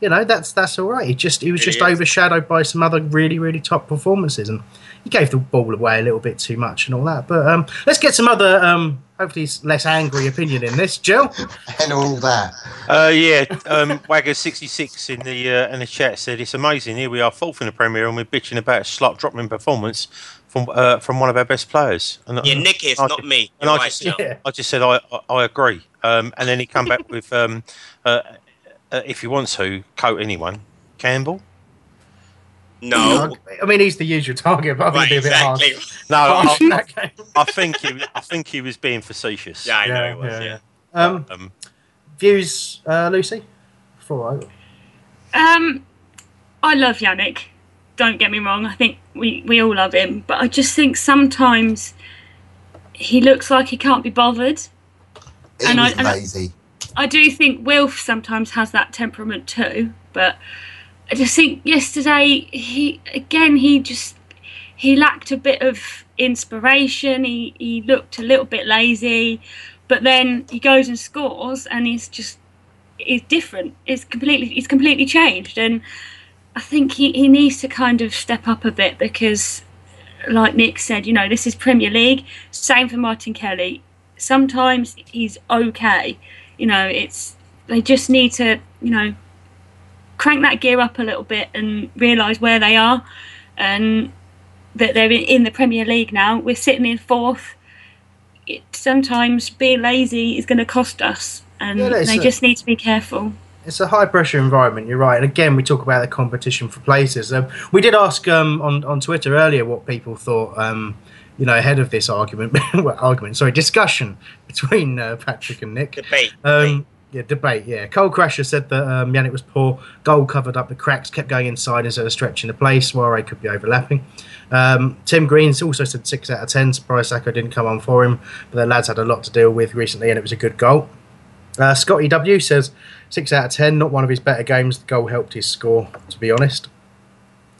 You know, that's that's all right. He just he was It just is. overshadowed by some other really really top performances, and he gave the ball away a little bit too much and all that. But um, let's get some other um, hopefully less angry opinion in this, Jill. And all that. Uh, yeah, um, Wagger sixty six in the uh, in the chat said it's amazing. Here we are, fourth in the Premier, and we're bitching about a slot drop in performance from uh, from one of our best players. And, Yeah, and Nick is, I not me. And I right, just, Jill. I just said I I, I agree. Um, and then he come back with um, uh, uh, if you want to quote anyone, Campbell. No. I mean he's the usual target, but I think it'd be a bit exactly. No, harsh. I, in that game. I think he, I think he was being facetious. Yeah, I know Yeah, it was. yeah, Yeah. Um, Um, views, uh, Lucy. Before I, Um, I love Yannick. Don't get me wrong. I think we, we all love him, but I just think sometimes he looks like he can't be bothered. He And I- was and I- lazy. I do think Wilf sometimes has that temperament too, but I just think yesterday he again he just he lacked a bit of inspiration. He he looked a little bit lazy, but then he goes and scores, and he's just is different. It's completely he's completely changed, and I think he, he needs to kind of step up a bit because, like Nick said, you know this is Premier League. Same for Martin Kelly. Sometimes he's okay. You know, it's they just need to you know crank that gear up a little bit and realise where they are, and that they're in, the Premier League now. We're sitting in fourth. It, sometimes being lazy is going to cost us, and Yeah, they just need to be careful. It's a high pressure environment. You're right. And again, we talk about the competition for places. Um, we did ask um, on on Twitter earlier what people thought. Um, you know, ahead of this argument, well, argument, sorry, discussion between uh, Patrick and Nick. Debate. Um, yeah, debate. Yeah, Cole Crasher said that um, Yannick was poor. Goal covered up the cracks, kept going inside instead of stretching the play. Souaré could be overlapping. Um, Tim Greens also said six out of ten. Surprised Sakho didn't come on for him, but the lads had a lot to deal with recently, and it was a good goal. Uh, Scotty W says six out of ten. Not one of his better games. The goal helped his score, to be honest.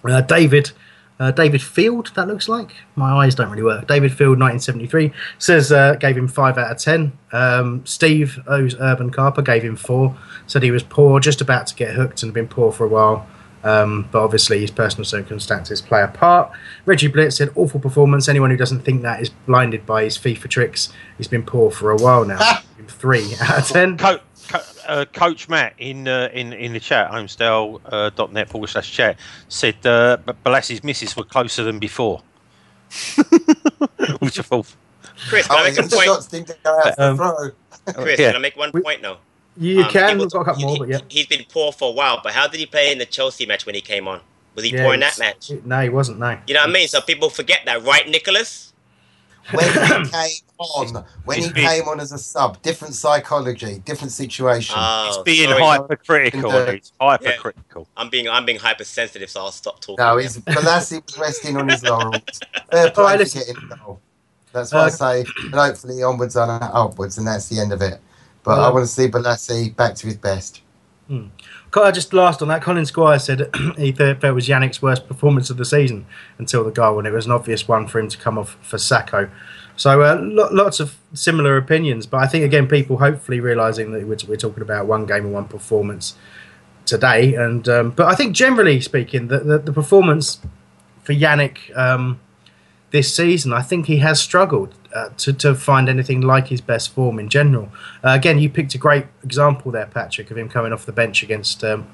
Uh, David. Uh, David Field, that looks like. My eyes don't really work. David Field, 1973, says uh, gave him 5 out of 10. Um, Steve O's Urban Carper gave him 4. Said he was poor, just about to get hooked and been poor for a while. Um, but obviously, his personal circumstances play a part. Reggie Blitz said, awful performance. Anyone who doesn't think that is blinded by his FIFA tricks. He's been poor for a while now. 3 out of 10. Co- co- uh, Coach Matt in uh, in in the chat, holmesdale.net uh, net forward slash chat, said uh, B- Bolasie's misses were closer than before. Which I thought. Chris, can I make a the point? shots didn't go out for Um. Chris, Yeah. can I make one We- point now? You Um, can. he We've was- got a couple he- more, but yeah. He's been poor for a while, but how did he play in the Chelsea match when he came on? Was he Yeah, poor in that match? No, he wasn't, no. You know what I mean? So people forget that, right, Nicholas? When he came on, when he He's been- came on as a sub, different psychology, different situation. Oh, Being sorry. hypercritical. And, uh, He's hypercritical. I'm being I'm being hypersensitive, so I'll stop talking. no, he's Bolasie was resting on his laurels. Fair play Alright, for listen. getting the goal. That's what I Uh, say. And hopefully onwards and upwards, and that's the end of it. But I Uh, want to see Bolasie back to his best. Colin, just last on that, Colin Squire said he thought it was Yannick's worst performance of the season until the goal, and it was an obvious one for him to come off for Sakho. So uh, lo- lots of similar opinions, but I think again, people hopefully realizing that we're, we're talking about one game and one performance today, and um, but I think generally speaking, the, the, the performance for Yannick um, this season, I think he has struggled uh, to, to find anything like his best form in general. Uh, again, you picked a great example there, Patrick, of him coming off the bench against um,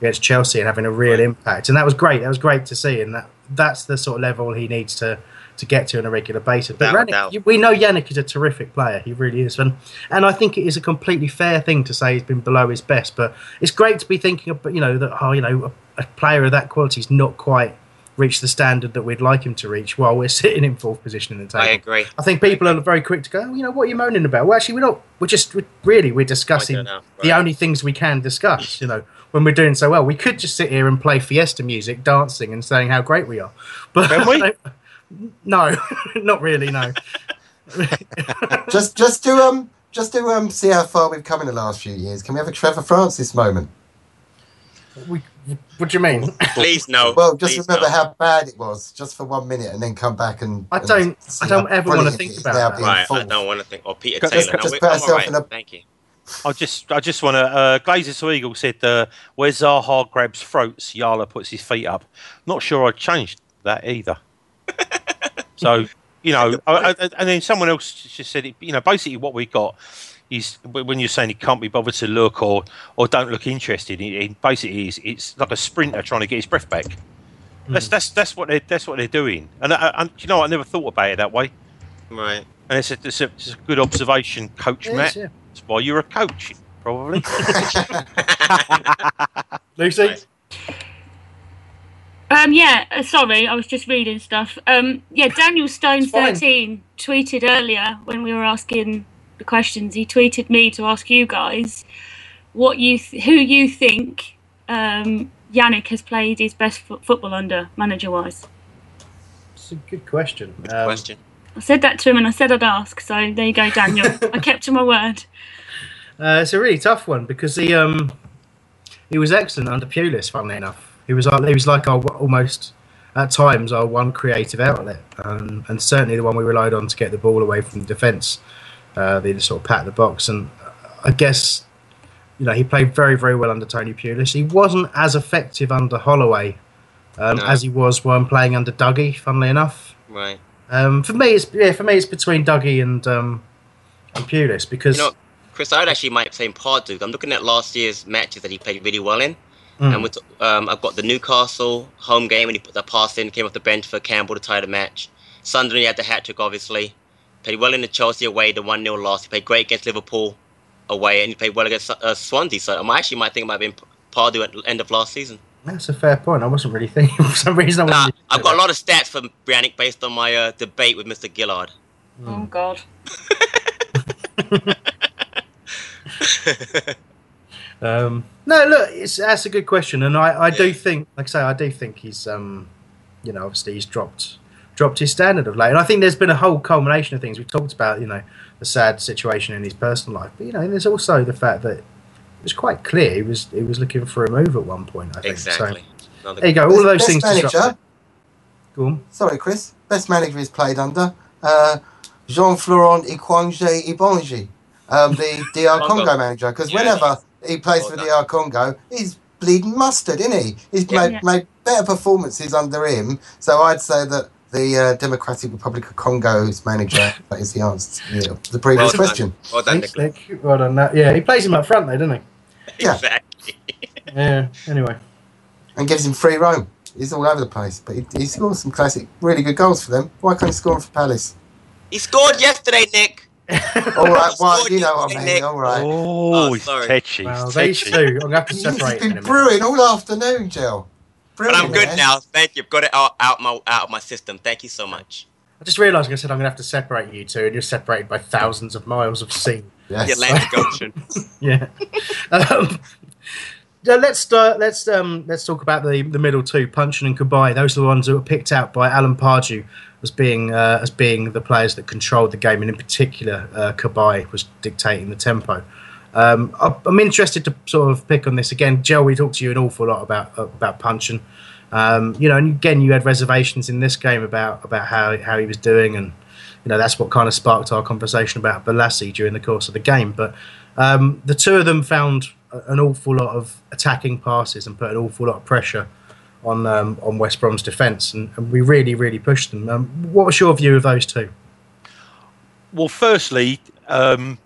against Chelsea and having a real impact. And that was great. That was great to see. And that that's the sort of level he needs to to get to on a regular basis. But Yannick- doubt. we know Yannick is a terrific player. He really is. And and I think it is a completely fair thing to say he's been below his best. But it's great to be thinking of you know that oh you know a, a player of that quality is not quite reached the standard that we'd like him to reach while we're sitting in fourth position in the table. I agree. I think people are very quick to go, oh, you know, what are you moaning about? Well, actually, we're not. We're just we're, really we're discussing know, the only things we can discuss. You know, when we're doing so well, we could just sit here and play Fiesta music, dancing, and saying how great we are. But Can we? no, not really. No. just just to um just to um see how far we've come in the last few years. Can we have a Trevor Francis moment? We, what do you mean? Please no. Well, just Please, remember no. how bad it was, just for one minute, and then come back and. I don't- see I don't ever wanna think about that. being Right, I don't want to think. Or Peter Just- Taylor. just no, put we- I'm yourself all right. in a- Thank you. I just, I just want to. Uh, Glazers to Eagle said, uh, "Where Zaha grabs throats, Yala puts his feet up." Not sure I changed that either. So you know, I, I, and then someone else just said, it, you know, basically what we got is when you're saying he can't be bothered to look or or don't look interested. It, it basically is it's like a sprinter trying to get his breath back. Hmm. That's that's that's what they that's what they're doing. And, I, and you know, I never thought about it that way. Right. And it's a, it's a, it's a good observation, Coach It is, Matt. yeah. That's why you're a coach, probably. Lucy. Um, yeah, uh, sorry, I was just reading stuff. Um, yeah, Daniel Stone13 tweeted earlier when we were asking the questions. He tweeted me to ask you guys what you th- who you think um, Yannick has played his best fo- football under, manager wise. It's a good question. Um, Question. I said that to him and I said I'd ask. So there you go, Daniel. I kept to my word. Uh, it's a really tough one because he um he was excellent under Pulis. Funnily enough, he was like he was like our almost at times our one creative outlet, um, and certainly the one we relied on to get the ball away from the defence. Uh, they sort of pat the box, and I guess you know he played very very well under Tony Pulis. He wasn't as effective under Holloway um, No. as he was when playing under Dougie. Funnily enough. Right. Um, for me, it's yeah. For me, it's between Dougie and um, and Pulis because You know, Chris, I would actually might say Pardew. I'm looking at last year's matches that he played really well in. Mm. And with, um, I've got the Newcastle home game when he put that pass in, came off the bench for Campbell to tie the match. Sunderland, he had the hat trick, obviously. Played well in the Chelsea away, the 1 0 loss. He played great against Liverpool away, and he played well against uh, Swansea. So I actually might think it might have been Pardew at the end of last season. that's a fair point. I wasn't really thinking for some reason. I Nah, wasn't I've got a lot of stats for Briannick based on my uh, debate with Mr. Gillard. Oh God. Um, no, look, it's, that's a good question, and I, I do think, like I say, I do think he's, um, you know, obviously he's dropped dropped his standard of late, and I think there's been a whole culmination of things we've talked about, you know, the sad situation in his personal life, but you know, there's also the fact that it was quite clear he was he was looking for a move at one point. I think Exactly. So, there you go. All of those Best things. manager. Go on. Sorry, Chris. Best manager he's played under uh, Jean Florent Ikwange Ibenge, um, the DR Congo. Congo manager. Because Yeah. whenever he plays Well for done. DR Congo, he's bleeding mustard, isn't he? He's Yeah. made, Yeah. made better performances under him. So I'd say that the uh, Democratic Republic of Congo's manager is the answer to the- the previous Well done. question. Well done, Nick. Well done. That. Yeah, he plays him up front, though, doesn't he? Yeah. Exactly. he? Yeah. Anyway. And gives him free roam. He's all over the place. But he, he scores some classic, really good goals for them. Why can't he score for Palace? He scored yesterday, Nick. All right, well, you know what I mean. All right. Oh, Oh, he's sorry. tetchy. Well, he's these two, I'm gonna have to separate them in been a brewing all afternoon, Jill. But I'm good man. now. Thank you. Got it out, out my out of my system. Thank you so much. I just realised, like I said, I'm going to have to separate you two, and you're separated by thousands of miles of sea. The Atlantic Ocean. Yeah. um, yeah, let's start. Let's um, let's talk about the the middle two, Puncheon and Cabaye. Those are the ones that were picked out by Alan Pardew as being uh, as being the players that controlled the game, and in particular, uh, Cabaye was dictating the tempo. Um, I- I'm interested to sort of pick on this again. Joe, we talked to you an awful lot about about Puncheon. Um, you know, and again, you had reservations in this game about about how how he was doing, and you know that's what kind of sparked our conversation about Balassi during the course of the game. But um, the two of them found an awful lot of attacking passes and put an awful lot of pressure on um, on West Brom's defence, and, and we really really pushed them. Um, what was your view of those two? Well, firstly, um,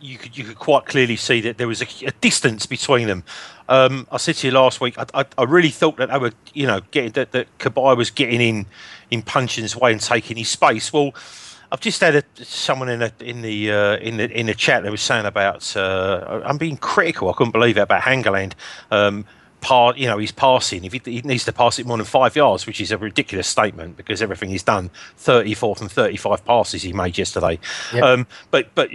you could you could quite clearly see that there was a, a distance between them. Um, I said to you last week, I, I, I, really thought that they were, you know, getting that, that Cabaye was getting in in Puncheon's way and taking his space. Well, I've just had a, someone in, a, in the uh, in the in the chat that was saying about uh, I'm being critical. I couldn't believe it about Hangeland. Um, you know, he's passing. If he, he, needs to pass it more than five yards, which is a ridiculous statement because everything he's done, 34 and 35 passes he made yesterday. Yep. Um, but but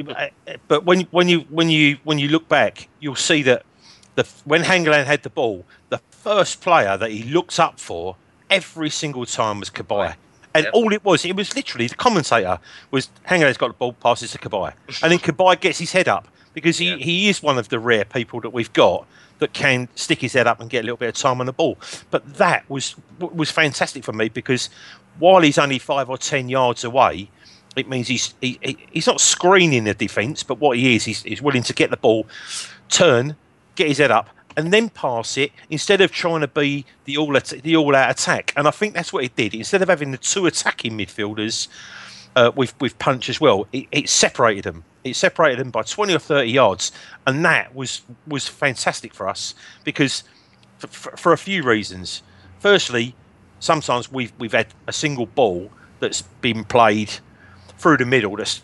but when when you when you when you look back, you'll see that the when Hangeland had the ball, the first player that he looked up for every single time was Cabaye. And yep. all it was, it was literally the commentator was Hangeland's got the ball, passes to Cabaye, and then Cabaye gets his head up because he, he is one of the rare people that we've got that can stick his head up and get a little bit of time on the ball. But that was was fantastic for me because while he's only five or ten yards away, it means he's he, he's not screening the defence, but what he is, he's, he's willing to get the ball, turn, get his head up, and then pass it instead of trying to be the all the all out attack. And I think that's what it did. Instead of having the two attacking midfielders uh, with with punch as well, it, it separated them it separated them by 20 or 30 yards, and that was was fantastic for us because for, for, for a few reasons. Firstly, sometimes we've we've had a single ball that's been played through the middle. That's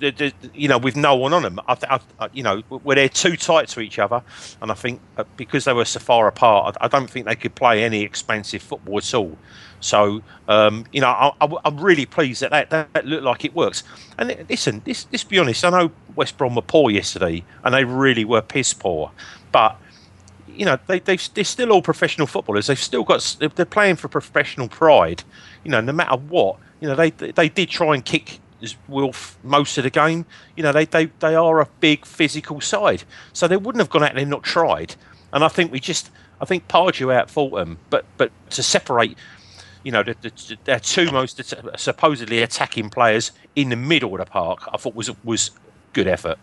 you know with no one on them. I, I, you know where they're too tight to each other, and I think uh, because they were so far apart, I, I don't think they could play any expansive football at all. So um, you know, I, am really pleased that, that that looked like it works. And listen, this this be honest, I know West Brom were poor yesterday, and they really were piss poor, but. You know they they they're still all professional footballers. They've still got they're playing for professional pride. You know, no matter what. You know they they did try and kick Wilf most of the game. You know, they, they, they are a big physical side. So they wouldn't have gone out there and not tried. And I think we just, I think Pardew out them. But, but to separate you know, the, the, their two most supposedly attacking players in the middle of the park, I thought was was good effort.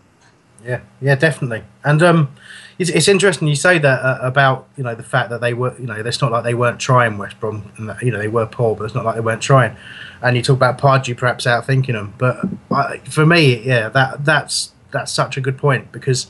Yeah, yeah, definitely. And um, it's, it's interesting you say that uh, about you know the fact that they were you know it's not like they weren't trying West Brom, and that, you know they were poor, but it's not like they weren't trying. And you talk about Pardew perhaps outthinking them, but for me, yeah, that that's that's such a good point because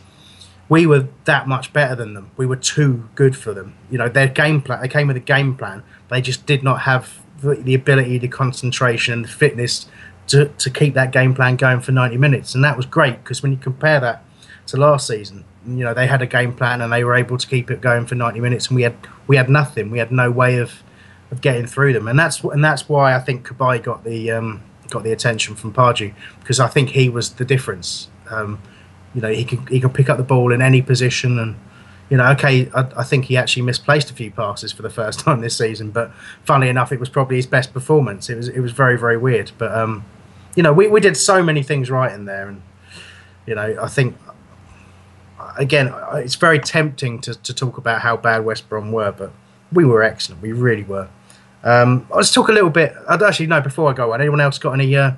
we were that much better than them. We were too good for them. You know, their game plan. They came with a game plan they just did not have the ability, the concentration, and the fitness to, to keep that game plan going for 90 minutes. And that was great because when you compare that to last season, you know they had a game plan and they were able to keep it going for 90 minutes, and we had we had nothing. We had no way of of getting through them, and that's and that's why I think Cabaye got the um, got the attention from Pardew because I think he was the difference. Um, you know, he could he could pick up the ball in any position and you know, okay, I, I, think he actually misplaced a few passes for the first time this season, but funnily enough, it was probably his best performance. It was it was very very weird, but um, you know, we we did so many things right in there, and you know, I think again, it's very tempting to, to talk about how bad West Brom were, but we were excellent. We really were. Um, let's talk a little bit. I'd actually no. Before I go on, anyone else got any uh,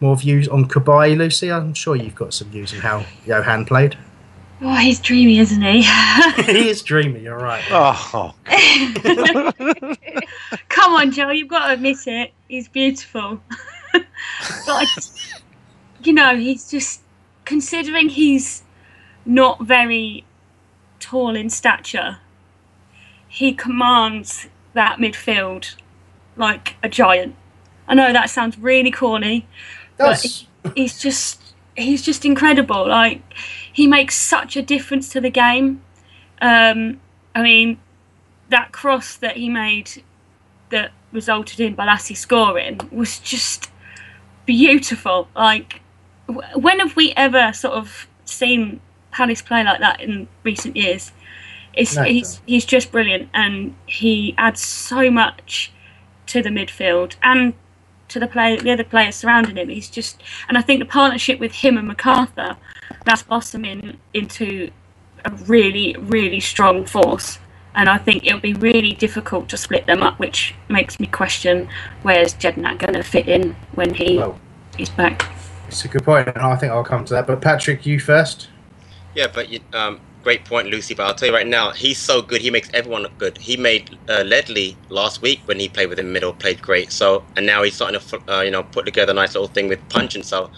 more views on Cabaye, Lucy? I'm sure you've got some views on how Yohan played. Oh, he's dreamy, isn't he? he is dreamy. You're right. Oh. oh Come on, Joe. You've got to admit it. He's beautiful. but I you know, he's just considering he's not very tall in stature. He commands that midfield like a giant. I know that sounds really corny, but he's just he's just incredible. Like he makes such a difference to the game. Um, I mean, that cross that he made that resulted in Bolasie scoring was just beautiful. Like, when have we ever sort of seen Palace play like that in recent years? It's, no, he's he's just brilliant, and he adds so much to the midfield and to the play the other players surrounding him. He's just, and I think the partnership with him and McArthur that's blossoming into a really really strong force. And I think it'll be really difficult to split them up, which makes me question where's Jedinak going to fit in when he well, is back. It's a good point, and I think I'll come to that. But Patrick, you first. Yeah, but you, um, great point, Lucy. But I'll tell you right now, he's so good. He makes everyone look good. He made uh, Ledley last week when he played with the middle, played great. So and now he's starting to uh, you know put together a nice little thing with Punch and So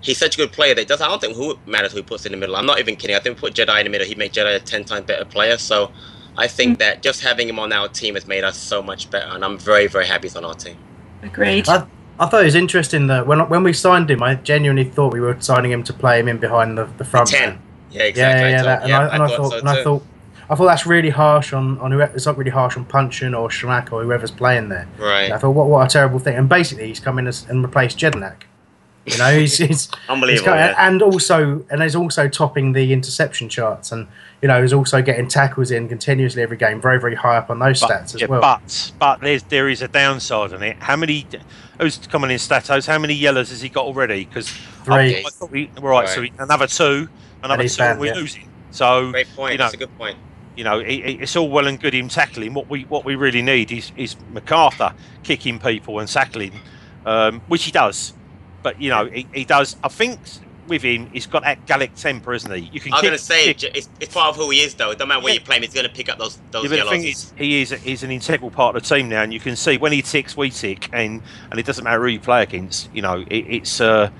he's such a good player that doesn't. I don't think who matters who he puts in the middle. I'm not even kidding. I think put Jedi in the middle, he'd make Jedi a ten times better player. So I think that just having him on our team has made us so much better, and I'm very very happy he's on our team. Agreed. I, I thought it was interesting that when when we signed him, I genuinely thought we were signing him to play him in behind the, the front. ten. Yeah, exactly. Yeah, yeah, that, and, yeah, I, and I I, thought thought, so and I thought, I thought that's really harsh on on whoever. It's not really harsh on Puncheon or Chamakh or whoever's playing there. Right. I thought, what what a terrible thing. And basically, he's come in as, and replaced Jednak. You know, he's, he's he's Unbelievable, got- yeah. and also and he's also topping the interception charts, and you know, he's also getting tackles in continuously every game, very very high up on those But, stats as yeah, well. but but there's there is a downside on it. How many? Who's coming in statos? How many yellows has he got already? Because Three. right, so another two, another he's two, banned, we're yeah. losing. So Great point. You know, That's a good point. you know, it, it- it's all well and good him tackling. What we what we really need is is McArthur kicking people and tackling, um, which he does. But you know, he, he does. I think with him, he's got that Gallic temper, isn't he? You can. I'm gonna say kick- it's, it's part of who he is, though. It don't matter where you play him, he's gonna pick up those those Yeah, but the thing is, he is he's an integral part of the team now, and you can see when he ticks, we tick, and and it doesn't matter who you play against. You know, it, it's uh,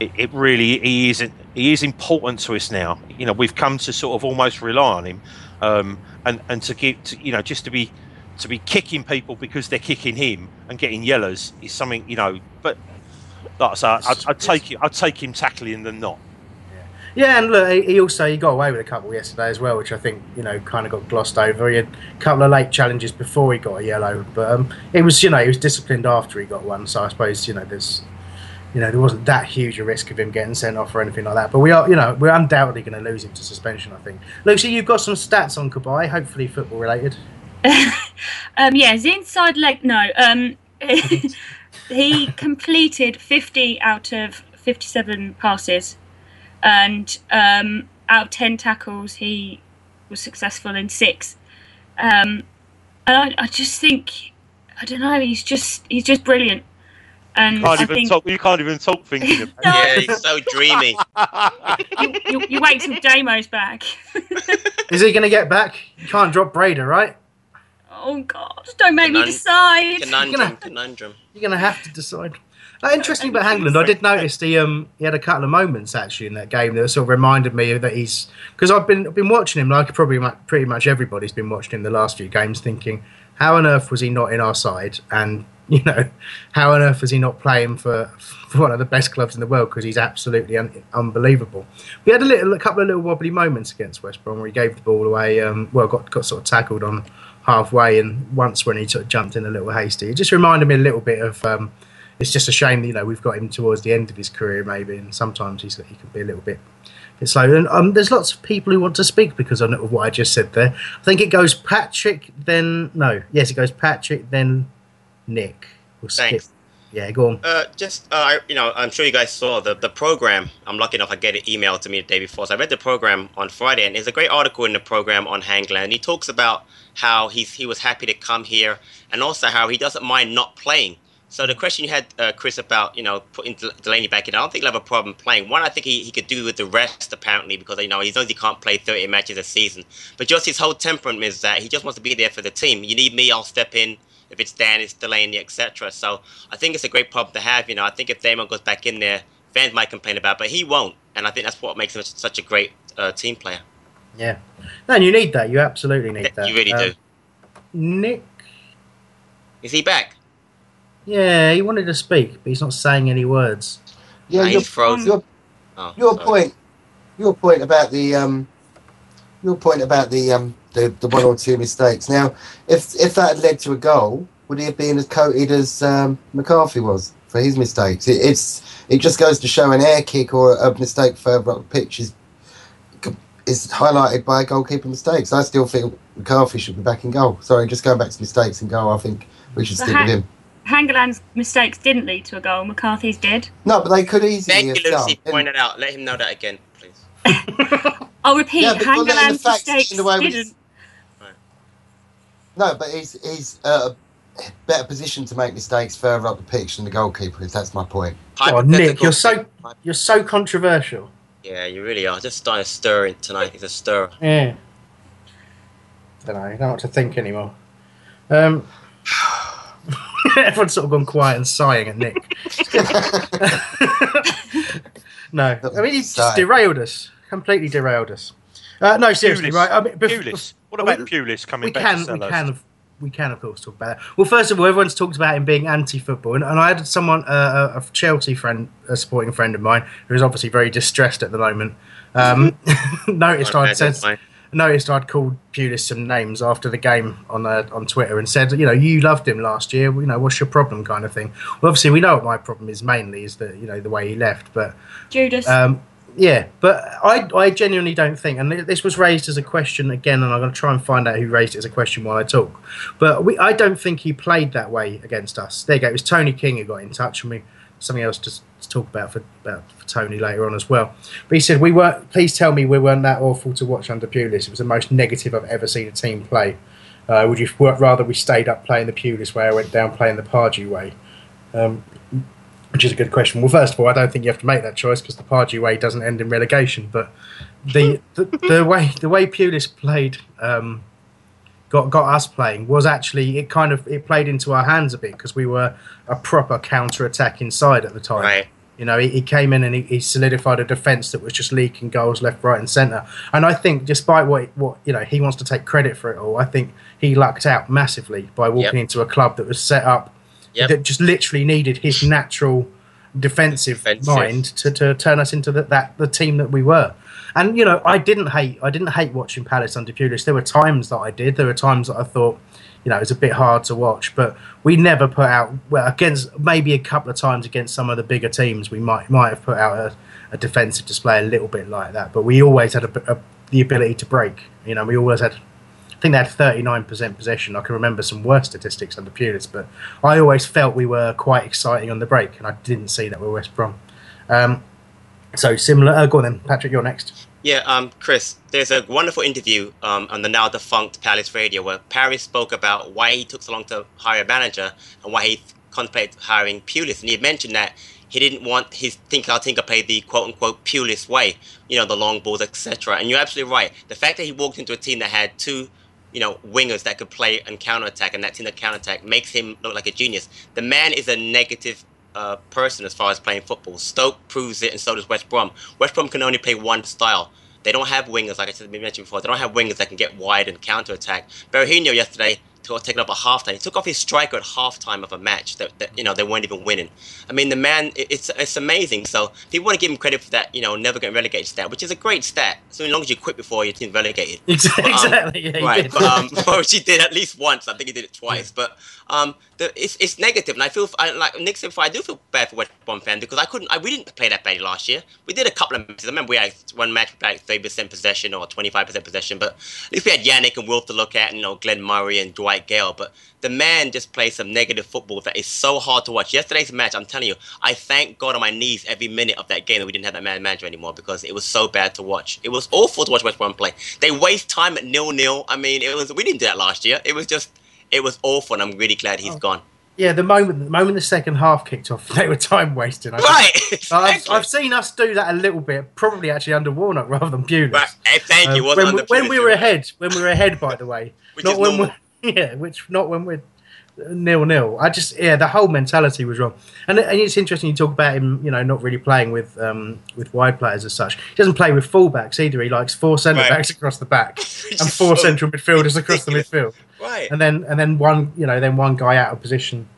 it, it really he is he is important to us now. You know, we've come to sort of almost rely on him, um, and and to give to, you know just to be to be kicking people because they're kicking him and getting yellows is something you know. But like I say, I'd, I'd take it, I'd take him tackling than not. Yeah, and look, he- he also he got away with a couple yesterday as well, which I think you know kind of got glossed over. He had a couple of late challenges before he got a yellow, but um, it was you know he was disciplined after he got one. So I suppose you know there's you know there wasn't that huge a risk of him getting sent off or anything like that. But we are you know we're undoubtedly going to lose him to suspension. I think. Lucy, you've got some stats on Cabaye, hopefully football related. Um, yeah, his inside leg. No, um, he completed 50 out of 57 passes, and um, out of 10 tackles, he was successful in six. Um, and I, I just think, I don't know, he's just he's just brilliant. And you Can't I even think talk. You can't even talk thinking. About Yeah, he's so dreamy. you, you, you wait till Damo's back. Is he going to get back? You can't drop Brede, right? Oh God! Just don't make me decide. Conundrum, conundrum. You're going to have to decide. Uh, interesting about Hangeland, I did notice he um he had a couple of moments actually in that game that sort of reminded me that he's because I've been I've been watching him like probably mu- pretty much everybody's been watching him the last few games, thinking how on earth was he not in our side, and you know how on earth was he not playing for, for one of the best clubs in the world because he's absolutely un- unbelievable. We had a little a couple of little wobbly moments against West Brom where he gave the ball away, um, well got got sort of tackled on halfway, and once when he sort of jumped in a little hasty, it just reminded me a little bit of. Um, it's just a shame that you know we've got him towards the end of his career maybe, and sometimes he's he can be a little bit, bit slow. And um, there's lots of people who want to speak because of what I just said there. I think it goes Patrick, then no, yes, it goes Patrick, then Nick. We'll skip. Thanks. Yeah, go on. Uh, just uh, you know, I'm sure you guys saw the the program. I'm lucky enough I get an email to me the day before, so I read the program on Friday, and there's a great article in the program on Hangeland. He talks about how he's he was happy to come here, and also how he doesn't mind not playing. So the question you had, uh, Chris, about you know putting Delaney back in, I don't think he'll have a problem playing. One, I think he, he could do with the rest apparently because you know he knows he can't play 30 matches a season. But just his whole temperament is that he just wants to be there for the team. You need me, I'll step in. If it's Dann, it's Delaney, etc. So I think it's a great problem to have. You know, I think if Damon goes back in there, fans might complain about, it, but he won't. And I think that's what makes him such a great uh, team player. Yeah, no, and you need that. You absolutely need that. You really Um, do. Nick, Is he back? yeah, he wanted to speak, but he's not saying any words. Yeah, Ah, your, he's frozen. your, Oh, your point, your point about the um, your point about the um, the, the one or two mistakes. Now, if if that had led to a goal, would he have been as coated as um, McCarthy was for his mistakes? It, it's it just goes to show an air kick or a mistake further up the pitch is is highlighted by goalkeeper mistakes. I still think McCarthy should be back in goal. Sorry, just going back to mistakes and goal. I think we should So stick Ha- with him. Hangeland's mistakes didn't lead to a goal. McCarthy's did. No, but they could easily Thank have you, Lucy, done. for pointing it out. Let him know that again, please. I'll repeat. Yeah, but well, Hangeland's mistakes in the way we- didn't. No, but he's he's uh, a better position to make mistakes further up the pitch than the goalkeeper. Is that's my point. Oh, Nick, you're so you're so controversial. Yeah, you really are. Just starting stirring tonight. He's a stirrer. Yeah. Don't know. I don't know what to think anymore. Um, everyone's sort of gone quiet and sighing at Nick. No, I mean, he's just derailed us. Completely derailed us. Uh, no, seriously, Pulis. right? I mean, bef- Pulis. What about we- Pulis coming we back can, to we Selhurst? can, of, we can, of course, talk about that. Well, first of all, everyone's talked about him being anti-football, and, and I had someone, uh, a a Chelsea friend, a supporting friend of mine, who is obviously very distressed at the moment. Um, noticed I I'd said, noticed I'd called Pulis some names after the game on uh, on Twitter and said, you know, you loved him last year. You know, what's your problem, kind of thing. Well, obviously, we know what my problem is mainly is that you know the way he left, but Judas. um, yeah, but I, I genuinely don't think, and this was raised as a question again, and I'm going to try and find out who raised it as a question while I talk. But we, I don't think he played that way against us. There you go. It was Tony King who got in touch, and we something else to, to talk about for, about for Tony later on as well. But he said we weren't. Please tell me we weren't that awful to watch under Pulis. It was the most negative I've ever seen a team play. Uh, would you rather we stayed up playing the Pulis way or went down playing the Pardew way? Um, which is a good question. Well, first of all, I don't think you have to make that choice because the Pardew way doesn't end in relegation. But the the, the way the way Pulis played um, got got us playing was actually it kind of it played into our hands a bit because we were a proper counter attack inside at the time. Right. You know, he, he came in and he, he solidified a defence that was just leaking goals left, right, and centre. And I think, despite what what you know, he wants to take credit for it all. I think he lucked out massively by walking Yep. into a club that was set up Yep. that just literally needed his natural defensive, Defensive. mind to, to turn us into the, that the team that we were. And you know, I didn't hate I didn't hate watching Palace under Pulis. There were times that I did. There were times that I thought, you know, it was a bit hard to watch. But we never put out well against maybe a couple of times against some of the bigger teams. We might might have put out a, a defensive display a little bit like that. But we always had a, a, the ability to break. You know, we always had. Think they had 39% possession. I can remember some worse statistics under Pulis, but I always felt we were quite exciting on the break, and I didn't see that with West Brom. Um, so similar. Uh, go on then, Patrick. You're next. Yeah, um, Chris, there's a wonderful interview um, on the now defunct Palace Radio where Parish spoke about why he took so long to hire a manager and why he contemplated hiring Pulis. And he mentioned that he didn't want his think think I play the quote unquote Pulis way, you know, the long balls, etc. And you're absolutely right. The fact that he walked into a team that had two you know, wingers that could play and counterattack, and that team that counterattack makes him look like a genius. The man is a negative uh, person as far as playing football. Stoke proves it, and so does West Brom. West Brom can only play one style. They don't have wingers, like I said, we mentioned before. They don't have wingers that can get wide and counterattack. Berahino yesterday got taken up at halftime. He took off his striker at halftime of a match that, that you know they weren't even winning. I mean, the man, it's it's amazing. So people want to give him credit for that, you know, never getting relegated stat, which is a great stat. So as long as you quit before your team's relegated. Exactly. But, um, exactly. Yeah, he right, did. but um, well, she did at least once. I think he did it twice. But um, the, it's it's negative, and I feel I, like Nick said before. I do feel bad for West Brom fans because I couldn't. I, we didn't play that badly last year. We did a couple of matches. I remember we had one match with like thirty percent possession or twenty five percent possession, but at least we had Yannick and Wolf to look at, and you know Glenn Murray and Dwight Gayle. But the man just plays some negative football that is so hard to watch. Yesterday's match, I'm telling you, I thank God on my knees every minute of that game that we didn't have that man manager anymore because it was so bad to watch. It was awful to watch West Brom play. They waste time at nil nil. I mean, it was we didn't do that last year. It was just it was awful, and I'm really glad he's gone. Yeah, the moment the moment the second half kicked off, they were time wasting. Right, think. I've, I've seen us do that a little bit, probably actually under Warnock rather than Pulis. Right, eh, thank you. Um, when, we, when we were right. ahead, when we were ahead, by the way, Which not is when normal. we yeah, which not when we're nil nil. I just yeah, the whole mentality was wrong, and, and it's interesting you talk about him, you know, not really playing with um, with wide players as such. He doesn't play with fullbacks either. He likes four centre Right. backs across the back and four central midfielders across the midfield, Right. and then and then one you know then one guy out of position.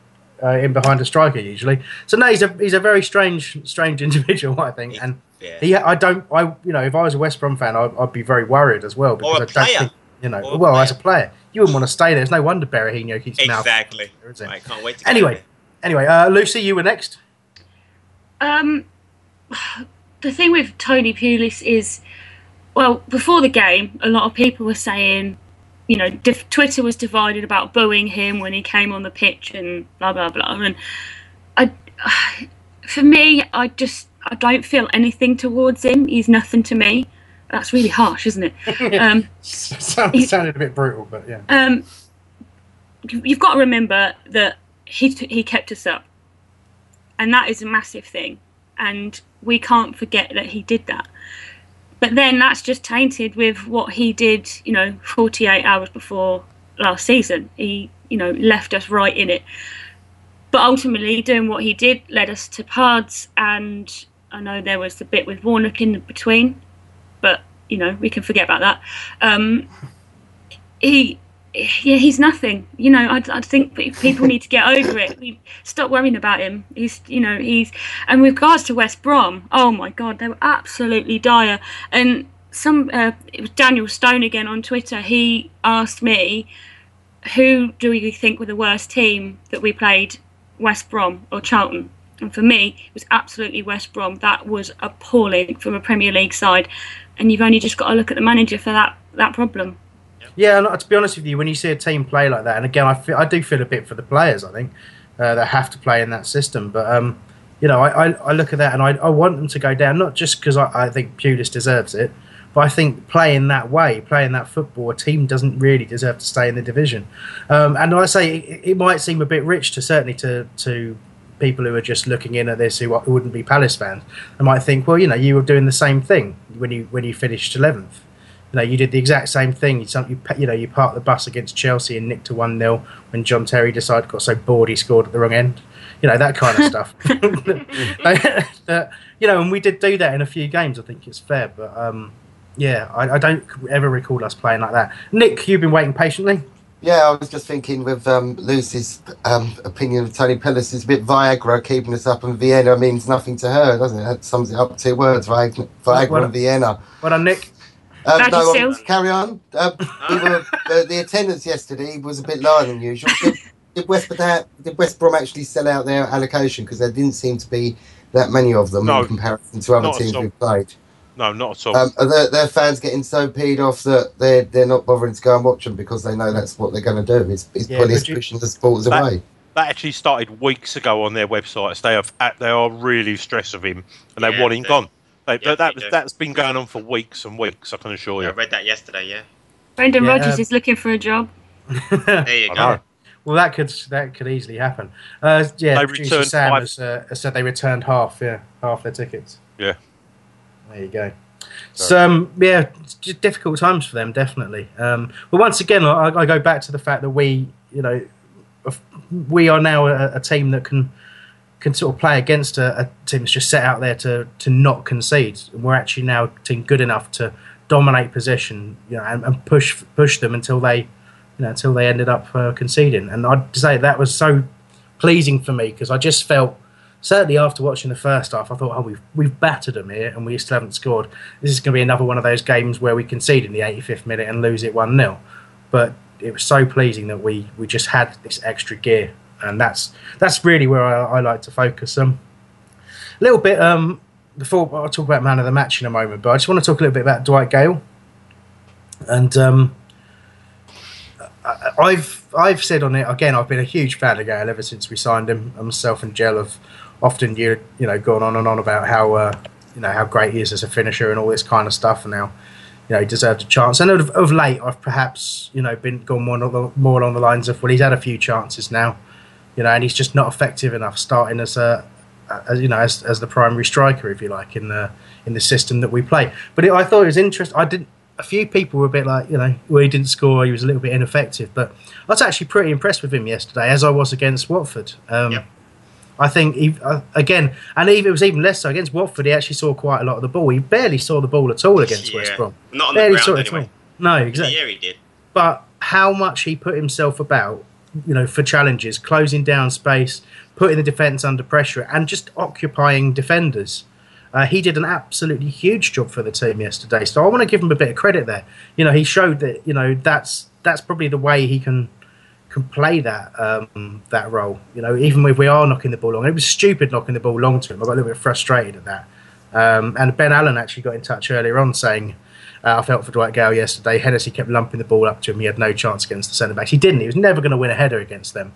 Uh, in behind a striker usually, so no, he's a he's a very strange strange individual, I think, and yeah. he I don't I you know if I was a West Brom fan, I'd, I'd be very worried as well because Or a I don't think you know Or a well as a player you wouldn't want to stay there. It's no wonder Berahino keeps mouth. Exactly. there, is it? I can't wait to. Anyway, anyway, uh, Lucy, you were next. Um, the thing with Tony Pulis is, well, before the game, a lot of people were saying, you know, diff- Twitter was divided about booing him when he came on the pitch and blah blah blah. And I, for me, I just I don't feel anything towards him. He's nothing to me. That's really harsh, isn't it? Um, Sound, sounded a bit brutal, but yeah. um, you- you've got to remember that he he kept us up, and that is a massive thing, and we can't forget that he did that. But then that's just tainted with what he did, you know, 48 hours before last season. He, you know, left us right in it. But ultimately, doing what he did led us to Pards and I know there was the bit with Warnock in between, but you know we can forget about that. Um, he, yeah, he's nothing. You know, I, I think people need to get over it. We stop worrying about him. He's, you know, he's. And with regards to West Brom, oh my God, they were absolutely dire. And some, uh, it was Daniel Stone again on Twitter. He asked me, who do we think were the worst team that we played, West Brom or Charlton? And for me, it was absolutely West Brom. That was appalling from a Premier League side, and you've only just got to look at the manager for that that problem. Yeah, and to be honest with you, when you see a team play like that, and again, I feel, I do feel a bit for the players. I think uh, that have to play in that system, but um, you know, I, I, I look at that and I, I want them to go down, not just because I, I think Pulis deserves it, but I think playing that way, playing that football, a team doesn't really deserve to stay in the division. Um, and I say it, it might seem a bit rich to certainly to to people who are just looking in at this who, who wouldn't be Palace fans. They might think, well, you know, you were doing the same thing when you when you finished eleventh. You know, you did the exact same thing. You, you, you know, you parked the bus against Chelsea and nicked to one 0 when John Terry decided got so bored he scored at the wrong end. You know that kind of stuff. uh, you know, and we did do that in a few games. I think it's fair, but um, yeah, I, I, don't ever recall us playing like that. Nick, you've been waiting patiently. Yeah, I was just thinking with um, Lucy's um, opinion of Tony Pulis, it's a bit Viagra keeping us up, and Vienna means nothing to her, doesn't it? That sums it up two words: Viagra, Viagra Well and Vienna. Well done, Nick. Um, no, um, carry on. Um, we were, uh, the attendance yesterday was a bit lower than usual. Did, did West Brom, did West Brom actually sell out their allocation? Because there didn't seem to be that many of them No, in comparison to other teams all. we played. No, not at all. Um, are their, their fans getting so peed off that they're they're not bothering to go and watch them because they know that's what they're going to do. It's, it's Yeah, police but you- pushing the supporters That- away. That actually started weeks ago on their websites. They have they are really stressed of him, and they Yeah, want him they- gone. They, yeah, that, they that's been going on for weeks and weeks. I can assure you. I read that yesterday. Yeah. Brendan Yeah. Rodgers is looking for a job. There you I go. know. Well, that could that could easily happen. Uh, yeah, They producer Sam five- has, uh, said they returned half, yeah, half their tickets. Yeah. There you go. So, um, yeah, just difficult times for them, definitely. Um, but once again, I, I go back to the fact that we, you know, we are now a, a team that can can sort of play against a, a team that's just set out there to to not concede. And we're actually now a team good enough to dominate possession, you know, and, and push push them until they, you know, until they ended up uh, conceding. And I'd say that was so pleasing for me because I just felt certainly after watching the first half, I thought, oh, we've we've battered them here, and we still haven't scored. This is going to be another one of those games where we concede in the 85th minute and lose it one 0 But it was so pleasing that we we just had this extra gear, and that's that's really where I, I like to focus. Um, a little bit um before I'll talk about man of the match in a moment, but I just want to talk a little bit about Dwight Gayle, and um. I- I've I've said on it again. I've been a huge fan of Gayle ever since we signed him. And myself and Gel have often you you know gone on and on about how uh, you know how great he is as a finisher and all this kind of stuff, and how you know he deserved a chance. And of, of late, I've perhaps you know been gone more more along the lines of well, he's had a few chances now, you know, and he's just not effective enough starting as a as, you know as, as the primary striker, if you like, in the in the system that we play. But it, I thought it was interesting. I didn't. A few people were a bit like, you know, well, he didn't score. He was a little bit ineffective. But I was actually pretty impressed with him yesterday, as I was against Watford. Um, I think he, uh, again, and even it was even less so against Watford. He actually saw quite a lot of the ball. He barely saw the ball at all against Yeah. West Brom. Not on the ground saw it at all. No, exactly. Yeah, he did. But how much he put himself about, you know, for challenges, closing down space, putting the defence under pressure, and just occupying defenders. Uh, he did an absolutely huge job for the team yesterday. So I want to give him a bit of credit there. You know, he showed that you know that's that's probably the way he can can play that um, that role. You know, even if we are knocking the ball long, it was stupid knocking the ball long to him. I got a little bit frustrated at that. Um, and Ben Allen actually got in touch earlier on saying, uh, I felt for Dwight Gayle yesterday. Hennessy kept lumping the ball up to him. He had no chance against the centre backs. He didn't. He was never going to win a header against them.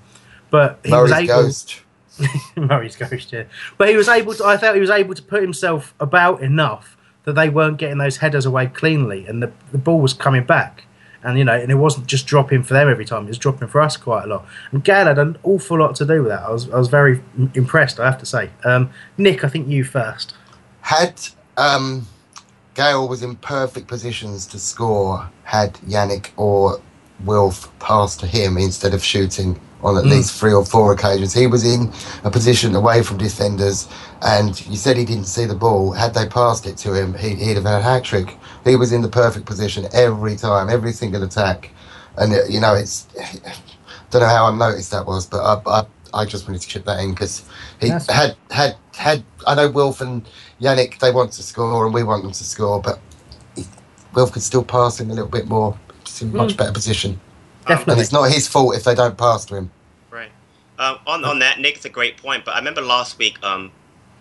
But he was Murray's able. ghost. Murray's ghost, yeah. But he was able to. I felt he was able to put himself about enough that they weren't getting those headers away cleanly, and the the ball was coming back. And you know, and it wasn't just dropping for them every time; it was dropping for us quite a lot. And Gayle had an awful lot to do with that. I was, I was very impressed, I have to say. Um, Nick, I think you first. Had um, Gayle was in perfect positions to score had Yannick or Wilf passed to him instead of shooting on at hmm. least three or four occasions. He was in a position away from defenders, and you said he didn't see the ball. Had they passed it to him, he, he'd have had a hat trick. He was in the perfect position every time, every single attack. And, you know, it's. I don't know how unnoticed that was, but I, I, I just wanted to chip that in because he That's- had, had, had. I know Wilf and Yannick, they want to score, and we want them to score, but he, Wilf could still pass him a little bit more. It's in a much Mm. better position. Definitely. And it's not his fault if they don't pass to him. Right. Um, on on that, Nick's a great point. But I remember last week, um,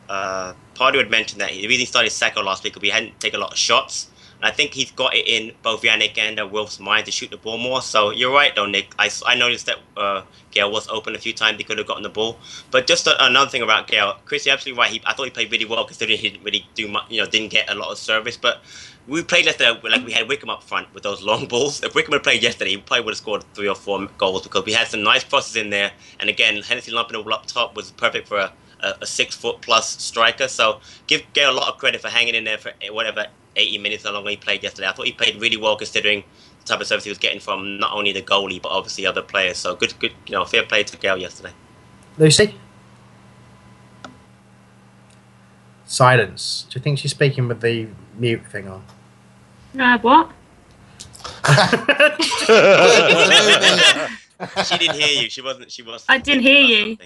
uh, Pardew had mentioned that he really started Sacco last week because we hadn't taken a lot of shots. I think he's got it in both Yannick and uh, Wilf's mind to shoot the ball more. So you're right, though, Nick. I, I noticed that uh, Gayle was open a few times. He could have gotten the ball. But just a, another thing about Gayle, Chris, you're absolutely right. He, I thought he played really well considering he didn't really do much, you know, didn't get a lot of service. But we played yesterday like we had Wickham up front with those long balls. If Wickham had played yesterday, he probably would have scored three or four goals because we had some nice crosses in there. And again, Hennessy lumping all up top was perfect for a, a, a six foot plus striker. So give Gayle a lot of credit for hanging in there for eh, whatever 80 minutes how long he played yesterday. I thought he played really well considering the type of service he was getting from not only the goalie but obviously other players. So good, good, you know, fair play to Gayle yesterday. Lucy? Silence. Do you think she's speaking with the mute thing on? Uh, what? she didn't hear you. She wasn't. She was. I didn't hear you.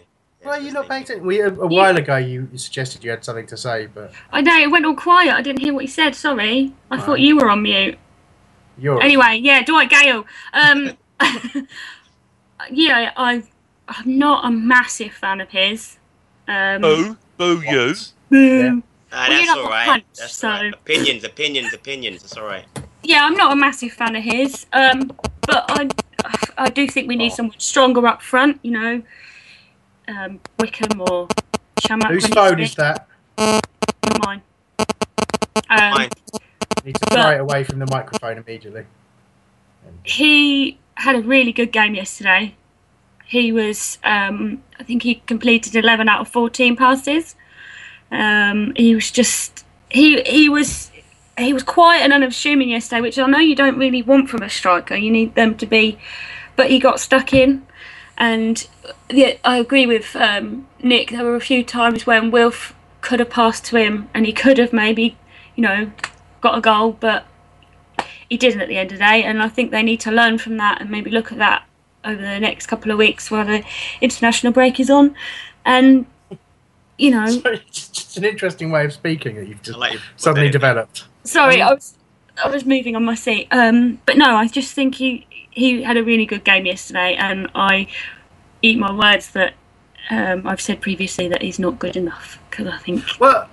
Well, you're not paying attention. We, a, a while ago, you suggested you had something to say, but I know it went all quiet. I didn't hear what you said. Sorry. I thought you were on mute. you're Anyway, yeah, Dwight Gayle. Um, yeah, I, I'm not a massive fan of his. Um, Boo, boo you. Boo. Ah, Well, you're that's not all punch, That's so- all right. Opinions, opinions, opinions. That's all right. yeah, I'm not a massive fan of his. Um, but I, I do think we need someone stronger up front. You know, um, Wickham or Chamakh. Whose when phone is that? fit. Mine. Um, Need to pry it away from the microphone immediately. he had a really good game yesterday. He was, um, I think he completed 11 out of 14 passes. Um, he was just, he he was, he was quiet and unassuming yesterday, which I know you don't really want from a striker. You need them to be, but he got stuck in. And yeah, I agree with um, Nick. There were a few times when Wilf could have passed to him, and he could have maybe, you know, got a goal, but he didn't at the end of the day. And I think they need to learn from that and maybe look at that over the next couple of weeks while the international break is on. And you know, It's just an interesting way of speaking that you've just like your- suddenly developed. sorry, I was I was moving on my seat. Um, but no, I just think he he had a really good game yesterday, and I eat my words that um, I've said previously that he's not good enough because I think Well,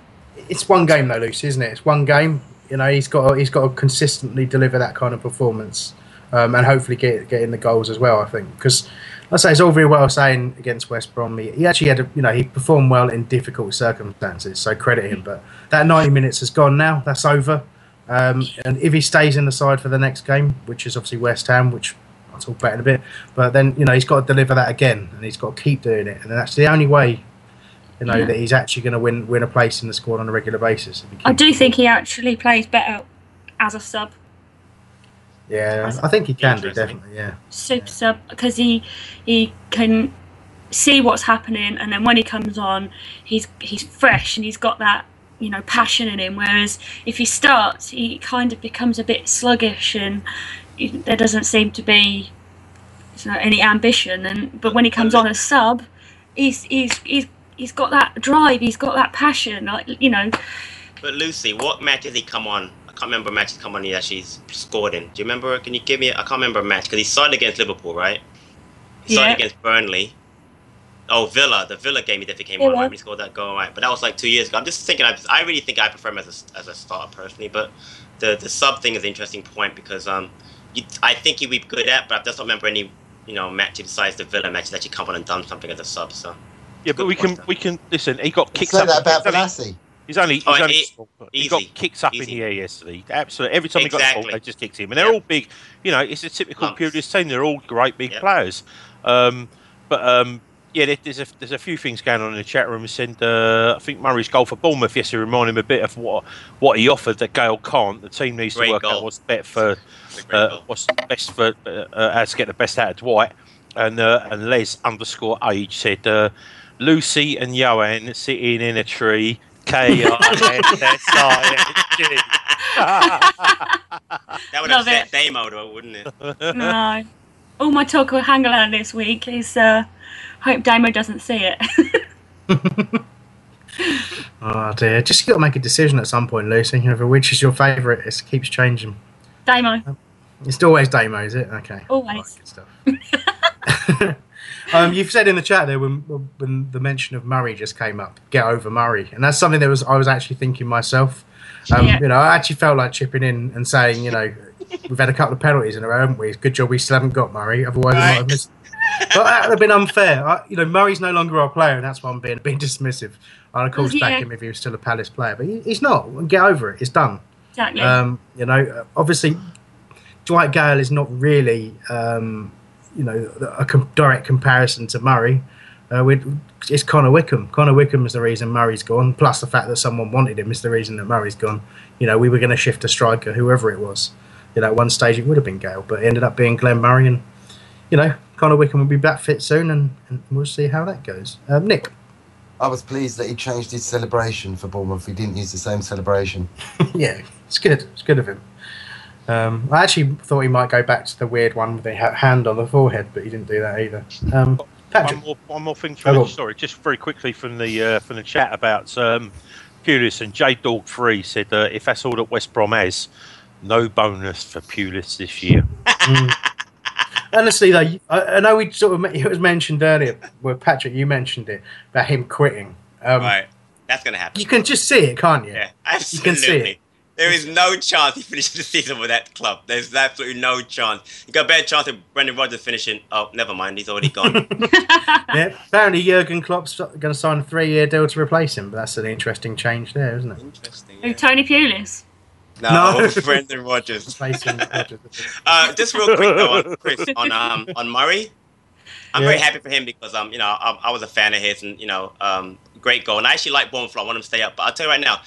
it's one game though, Lucy, isn't it? It's one game. You know, he's got to, he's got to consistently deliver that kind of performance, um, and hopefully get get in the goals as well. I think because I say it's all very well saying against West Brom. He, he actually had a, you know he performed well in difficult circumstances, so credit him. But that ninety minutes has gone now. That's over. Um, and if he stays in the side for the next game, which is obviously West Ham, which I'll talk about in a bit, but then you know he's got to deliver that again, and he's got to keep doing it, and that's the only way. You know Yeah. that he's actually going to win win a place in the squad on a regular basis. I do think he actually plays better as a sub. Yeah, I think he can do definitely. Yeah, super sub because he he can see what's happening and then when he comes on he's he's fresh and he's got that you know passion in him whereas if he starts he kind of becomes a bit sluggish and there doesn't seem to be you know, any ambition and but when he comes on as sub he's he's he's he's got that drive he's got that passion like you know But Lucy, what match did he come on? I can't remember a match he's come on he actually scored in. Do you remember? Can you give me? I can't remember a match because he started against Liverpool, right? He started Yeah. against Burnley. Oh, Villa, the Villa game he definitely came on, Villa. right? When he scored that goal, right? But that was like two years ago. I'm just thinking, I, I really think I prefer him as a, as a starter personally. But the the sub thing is an interesting point because um, you, I think he'd be good at, but I just don't remember any you know match besides the Villa match that he come on and done something as a sub. So Yeah, but we can we can listen. He got kicked Say up. that about he's only- Bolasie. He's only, he's Oh, only e- he got easy, kicked up in the air yesterday. Absolutely, every time he got the ball, they just kicked him, and they're all big. You know, it's a typical Lumps. Pulis team. They're all great big players. Um, but um, yeah, there's a there's a few things going on in the chat room. Said uh, I think Murray's goal for Bournemouth yesterday reminded him a bit of what what he offered that Gayle can't. The team needs Great to work goal. out what's better for uh, what's best for uh, uh, how to get the best out of Dwight. and uh, and Les underscore age said uh, Lucy and Yohan sitting in a tree. K I N S I N G. That would Love upset Damo, though, wouldn't it? no. All my talk with Hangeland this week is uh, hope Damo doesn't see it. Oh dear, just got to make a decision at some point, Lucy. Over which is your favourite. It keeps changing. Damo, It's always Damo, is it? Okay. always. Um, you've said in the chat there when, when the mention of Murray just came up, get over Murray, and that's something that was I was actually thinking myself. Um, Yeah. You know, I actually felt like chipping in and saying, you know, we've had a couple of penalties in a row, haven't we? Good job we still haven't got Murray, otherwise we might have missed. But that would have been unfair. I, you know, Murray's no longer our player, and that's why I'm being being dismissive. I'd of course Yeah. back him if he was still a Palace player, but he, he's not. Get over it. It's done. Exactly. Um, you know, obviously, Dwight Gayle is not really, um, you know, a com- direct comparison to Murray. Uh, it's Connor Wickham. Connor Wickham is the reason Murray's gone. Plus the fact that someone wanted him is the reason that Murray's gone. You know, we were going to shift a striker, whoever it was. You know, at one stage it would have been Gayle, but it ended up being Glenn Murray. And you know, Connor Wickham will be back fit soon, and, and we'll see how that goes. Um, Nick, I was pleased that he changed his celebration for Bournemouth. He didn't use the same celebration. yeah, it's good. It's good of him. Um, I actually thought he might go back to the weird one with the hand on the forehead, but he didn't do that either. Um, Patrick, One more, one more thing Oh, from the, sorry, just very quickly from the uh, from the chat about um, Pulis and J Dog Three said uh, if that's all that West Brom has, no bonus for Pulis this year. honestly though, I, I know we sort of it was mentioned earlier. Where Patrick, you mentioned it about him quitting. Um, right. That's going to happen. You can just see it, can't you? Yeah, You can see absolutely. it. There is no chance he finishes the season with that club. There's absolutely no chance. You got a better chance of Brendan Rodgers finishing. Oh, never mind. He's already gone. yeah. Apparently, Jurgen Klopp's going to sign a three-year deal to replace him. But that's an interesting change there, isn't it? Interesting. Who, Tony Pulis? No, No. Brendan Rodgers. Uh, just real quick though, on Chris on um on Murray. I'm very happy for him because um you know I, I was a fan of his and you know um great goal and I actually like Bournemouth. I want him to stay up. But I'll tell you right now,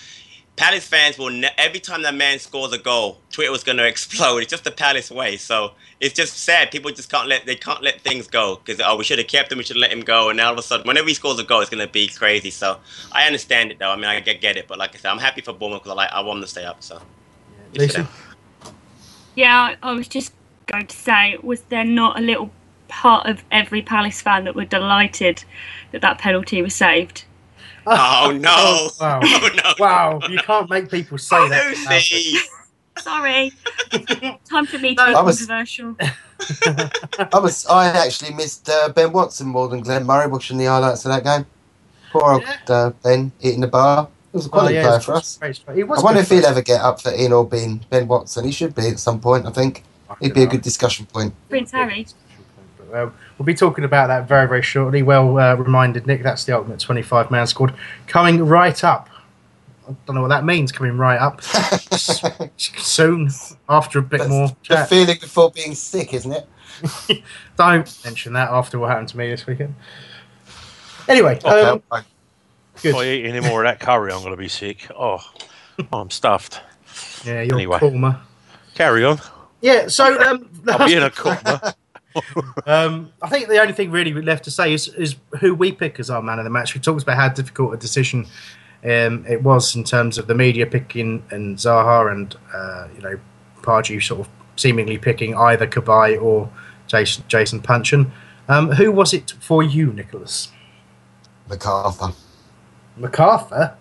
Palace fans will ne- every time that man scores a goal, Twitter was going to explode. It's just the Palace way. So it's just sad. People just can't let they can't let things go because oh we should have kept him, we should let him go, and now all of a sudden whenever he scores a goal, it's going to be crazy. So I understand it though. I mean I get, get it, but like I said, I'm happy for Bournemouth because I like I want them to stay up. So. Lucy? Yeah, I I was just going to say, was there not a little part of every Palace fan that were delighted that that penalty was saved? Oh no! wow! Oh, no. Wow! You can't make people say that. Lucy! Sorry. Time for me to be I was- controversial. I was. I actually missed uh, Ben Watson more than Glenn Murray watching the highlights of that game. Poor old uh, Ben eating the bar. He was a quality Oh, yeah, player for us. it's great. I wonder if he'll ever get up for Ian or Ben, Ben Watson. He should be at some point. I think he'd be a good discussion point. Prince Harry. Uh, we'll be talking about that very, very shortly. Well uh, reminded, Nick. That's the ultimate 25 man squad coming right up. I don't know what that means, coming right up. Soon, after a bit more The feeling before being sick, isn't it? Don't mention that after what happened to me this weekend. Anyway, Okay, um, fine. Good. If I eat any more of that curry, I'm going to be sick. Oh, oh, I'm stuffed. yeah, you're Anyway. calmer. Carry on. Yeah, so um, I'll be in a coma. um, I think the only thing really left to say is, is who we pick as our man of the match. We talked about how difficult a decision um, it was in terms of the media picking and Zaha and uh, you know Pardew sort of seemingly picking either Cabaye or Jason Jason Puncheon. Um, who was it for you, Nicholas? McArthur. McArthur.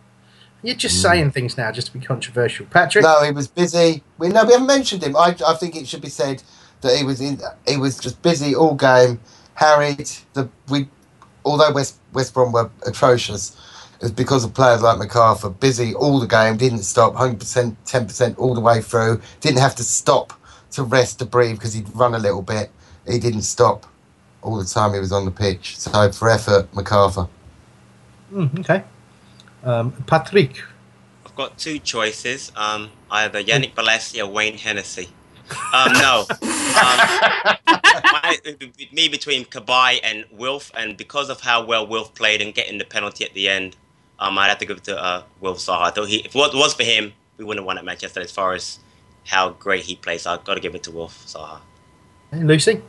You're just saying things now just to be controversial, Patrick. No, he was busy. We no, we haven't mentioned him. I, I think it should be said that he was in. He was just busy all game, harried. The we, although West West Brom were atrocious, it was because of players like McArthur. Busy all the game, didn't stop, hundred percent, ten percent all the way through. Didn't have to stop to rest to breathe because he'd run a little bit. He didn't stop all the time he was on the pitch. So for effort, McArthur. Mm, okay. Um, Patrick. I've got two choices. Um, either Yannick Bolasie or Wayne Hennessy. Um, no. Um, my, me between Cabaye and Wilf, and because of how well Wilf played and getting the penalty at the end, um, I'd have to give it to uh, Wilf Zaha. I thought he, if it was- for him, we wouldn't have won at Manchester as far as how great he plays. I've got to give it to Wilf Zaha. Lucy.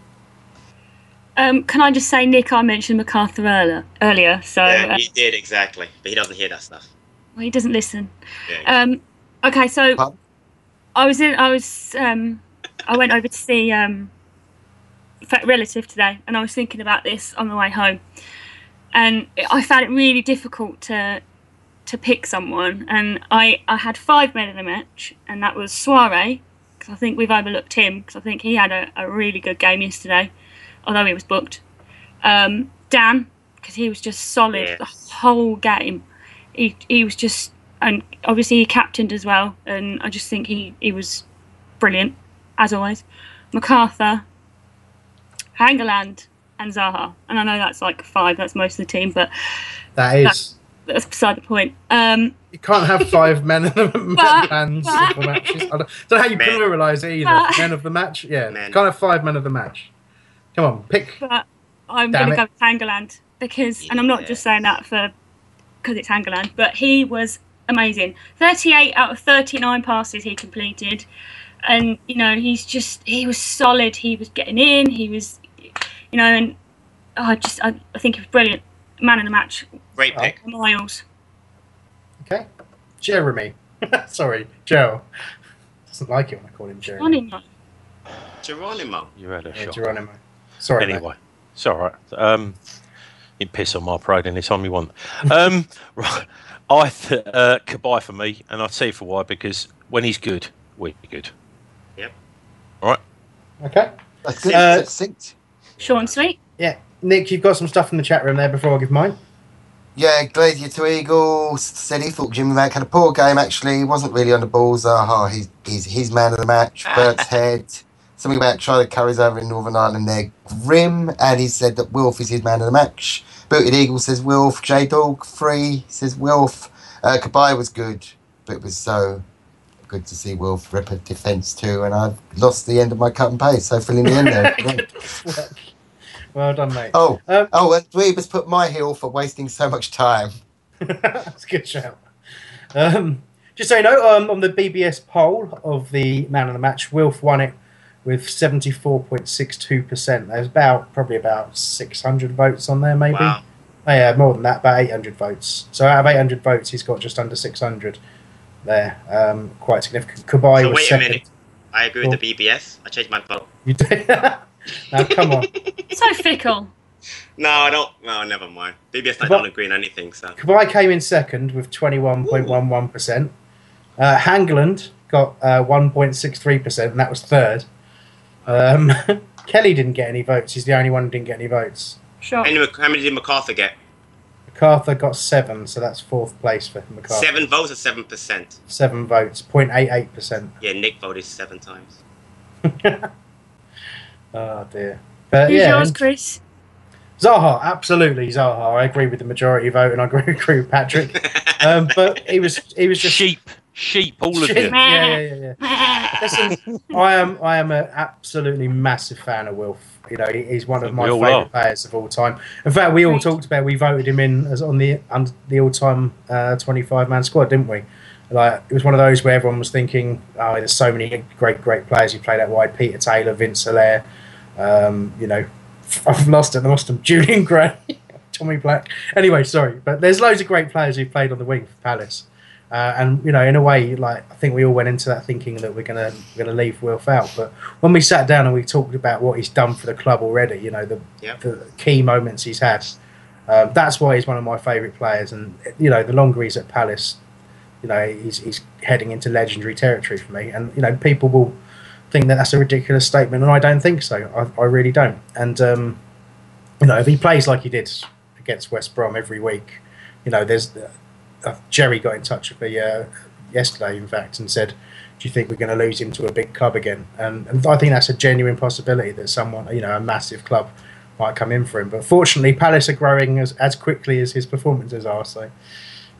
Um, can I just say, Nick? I mentioned McArthur earlier. Earlier, so yeah, uh, did exactly, but he doesn't hear that stuff. well, he doesn't listen. Yeah. Um, okay, so I was in. I was. Um, I went over to see um, a relative today, and I was thinking about this on the way home, and I found it really difficult to to pick someone. And I I had five men in the match, and that was Souaré because I think we've overlooked him because I think he had a, a really good game yesterday, although he was booked. Um, Dann because he was just solid Yeah. the whole game. He he was just and obviously he captained as well, and I just think he he was brilliant as always. McArthur, Hangeland, and Zaha, and I know that's like five. That's most of the team, but That is. that's beside the point. Um, You can't have five men in the But- man's but- of the matches. I don't, don't know how you pluralise it either. But- men of the match, yeah. Men. Can't have five men of the match. Come on, pick. but I'm going to it. go with Hangeland because, and I'm not just saying that for because it's Hangeland, but he was amazing. 38 out of 39 passes he completed, and you know he's just he was solid. He was getting in. He was, you know, and oh, I just I, I think he was brilliant. Man in the match, Great pick. Miles. Okay. Jeremy. Sorry, Joe. Doesn't like it when I call him Jeremy. Geronimo. Geronimo. You had a Yeah, shot. Geronimo. Sorry. mate. Anyway, it's all right. Um, you can piss on my parade anytime you want. Um, right. I th- uh, Cabaye for me, and I'll tell you for why. Because when he's good, we're good. Yep. All right. Okay. That's good. Uh, Succinct. Sean Sweet. Yeah. Nick, you've got some stuff in the chat room there before I give mine. Yeah, Glazier to Eagles said he thought Jimmy Mack had a poor game. Actually, he wasn't really on the ball. Zaha, he's he's his man of the match. Bert's head. Something about trying to carries over in Northern Ireland. They're grim, and he said that Wilf is his man of the match. Booted Eagle says Wilf. J Dog free says Wilf. Uh, Cabaye was good, but it was so good to see Wilf rip a defence too. And I've lost the end of my cut and paste, so filling the end there. Well done, mate. Oh, Um, oh, and Dweebus put my heel for wasting so much time. That's a good shout. Um, just so you know, um, on the BBS poll of the man of the match, Wilf won it with 74.62%. There's about probably about 600 votes on there, maybe. Wow. Oh, yeah, more than that, about 800 votes. So out of 800 votes, he's got just under 600 there. Um, quite significant. Cabaye So was wait a minute. I agree with the BBS. I changed my vote. You did? now, come on. So fickle. No, I don't. No, never mind. BBS I What? don't agree on anything. So Cabaye came in second with 21.11%. Uh, Hangeland got uh, 1.63%, and that was third. Um, Kelly didn't get any votes. He's the only one who didn't get any votes. Sure. Anyway, how many did McArthur get? McArthur got seven, so that's fourth place for McArthur. Seven votes or seven percent? Seven votes, 0.88%. Yeah, Nick voted seven times. Oh, dear. But Who's yeah, yours, Chris? Zaha, absolutely Zaha. I agree with the majority vote, and I agree, agree with Patrick. Um, but he was he was just sheep, sheep, all of Sheep, you. Yeah, yeah, yeah. yeah. Listen, I am I am an absolutely massive fan of Wilf. You know, he's one of my favourite players of all time. In fact, we all talked about we voted him in as on the on the all time twenty five man squad, didn't we? Like it was one of those where everyone was thinking, oh, there's so many great great players who played out wide. Peter Taylor, Vince Hilaire. Um, you know, I've lost it. I lost him. Julian Gray. Tommy Black. Anyway, sorry, but there's loads of great players who played on the wing for Palace. Uh, and you know, in a way, like I think we all went into that thinking that we're gonna we're gonna leave Wilf out. But when we sat down and we talked about what he's done for the club already, you know, the, Yep. the key moments he's had, um, that's why he's one of my favourite players. And you know, the longer he's at Palace, you know, he's he's heading into legendary territory for me. And you know, people will think that that's a ridiculous statement, and I don't think so. I, I really don't. And um, you know, if he plays like he did against West Brom every week, you know, there's Jerry got in touch with me uh, yesterday, in fact, and said, "Do you think we're going to lose him to a big club again?" And, and I think that's a genuine possibility that someone, you know, a massive club might come in for him. But fortunately, Palace are growing as, as quickly as his performances are, so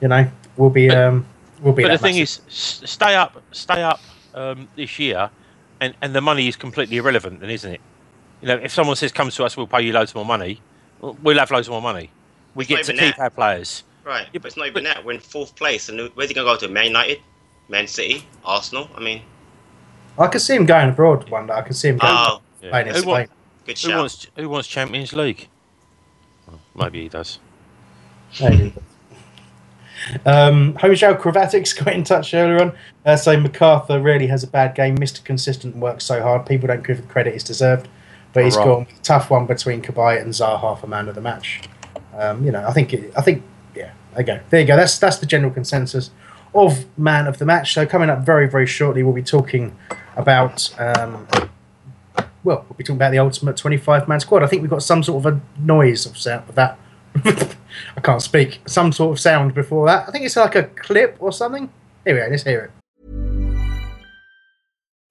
you know, we'll be um, we'll be. But the that thing massive- is, stay up, stay up um, this year, and, and the money is completely irrelevant, then, isn't it? You know, if someone says, "Come to us, we'll pay you loads more money," well, we'll have loads more money. We get not to keep that. our players. Right, but it's not even that. We're in fourth place, and where's he gonna go to? Man United, Man City, Arsenal. I mean, I could see him going abroad one day. I could see him going Oh, playing in Who, Spain. want, Good Who shout. wants Who wants Champions League? Well, maybe he does. Maybe. Um, Homeshell Cravatics got in touch earlier on, uh, saying McArthur really has a bad game. Mr. Consistent works so hard. People don't give the credit he's deserved. But he's Right. gone a tough one between Cabaye and Zaha for man of the match. Um, you know, I think, it, I think, yeah, there you go. There you go. That's that's the general consensus of man of the match. So coming up very very shortly, we'll be talking about. Um, well, we'll be talking about the ultimate 25 man squad. I think we've got some sort of a noise of sound that. I can't speak. Some sort of sound before that. I think it's like a clip or something. Here we go. Let's hear it.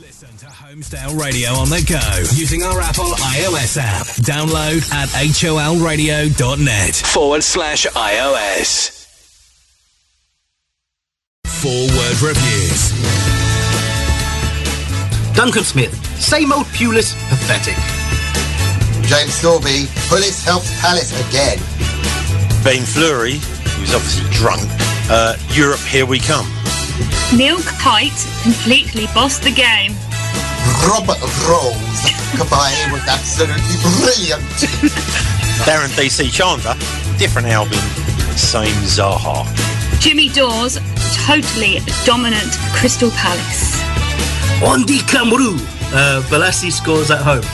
Listen to Holmesdale Radio on the go using our Apple iOS app. Download at holradio.net forward slash iOS. Four word reviews. Duncan Smith, same old Pulis, pathetic. James Storby, Pulis helps Palace again. Ben Fleury, who's obviously drunk. Uh, Europe, here we come. Neil Kite completely bossed the game. Robert Rose, Kabay was absolutely brilliant. Darren DC Chandler, different album, same Zaha. Jimmy Dawes, totally dominant Crystal Palace. Andy Camrou, uh, Bolasie scores at home.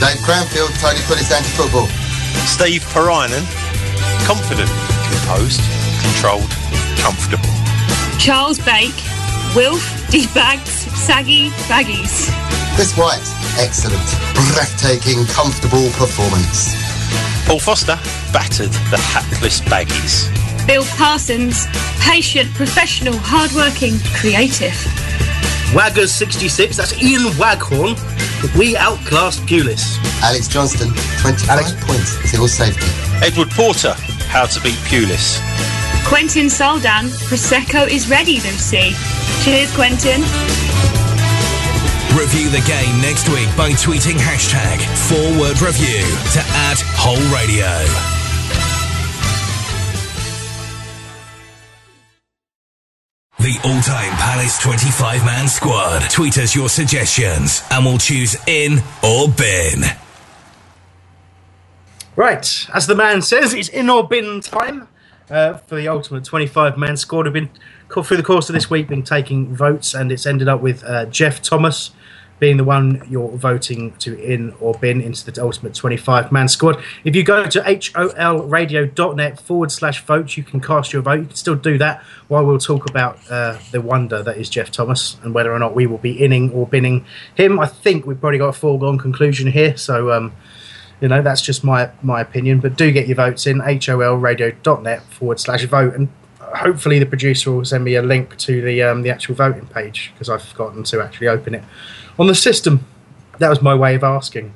Dave Cranfield, Tony Pulis anti-football. Steve Perinen, confident, composed, controlled, comfortable. Charles Bake, Wilf, debagged, saggy baggies. Chris White, excellent, breathtaking, comfortable performance. Paul Foster, battered the hapless baggies. Bill Parsons, patient, professional, hardworking, creative. Waggers 66, that's Ian Waghorn. We outclassed Pulis. Alex Johnston, 25 points till safety. Edward Porter, how to beat Pulis. Quentin Saldan, Prosecco is ready, Lucy. Cheers, Quentin. Review the game next week by tweeting hashtag forward review to add whole radio. The all time Palace 25 man squad. Tweet us your suggestions and we'll choose in or bin. Right, as the man says, it's in or bin time uh, for the ultimate 25 man squad. Have been through the course of this week been taking votes, and it's ended up with uh, Geoff Thomas being the one you're voting to in or bin into the ultimate 25 man squad. If you go to holradio.net forward slash vote, you can cast your vote. You can still do that while we'll talk about uh, the wonder that is Geoff Thomas and whether or not we will be inning or binning him. I think we've probably got a foregone conclusion here, so. Um, you know, that's just my my opinion. But do get your votes in holradio.net forward slash vote, and hopefully the producer will send me a link to the um, the actual voting page because I've forgotten to actually open it on the system. That was my way of asking.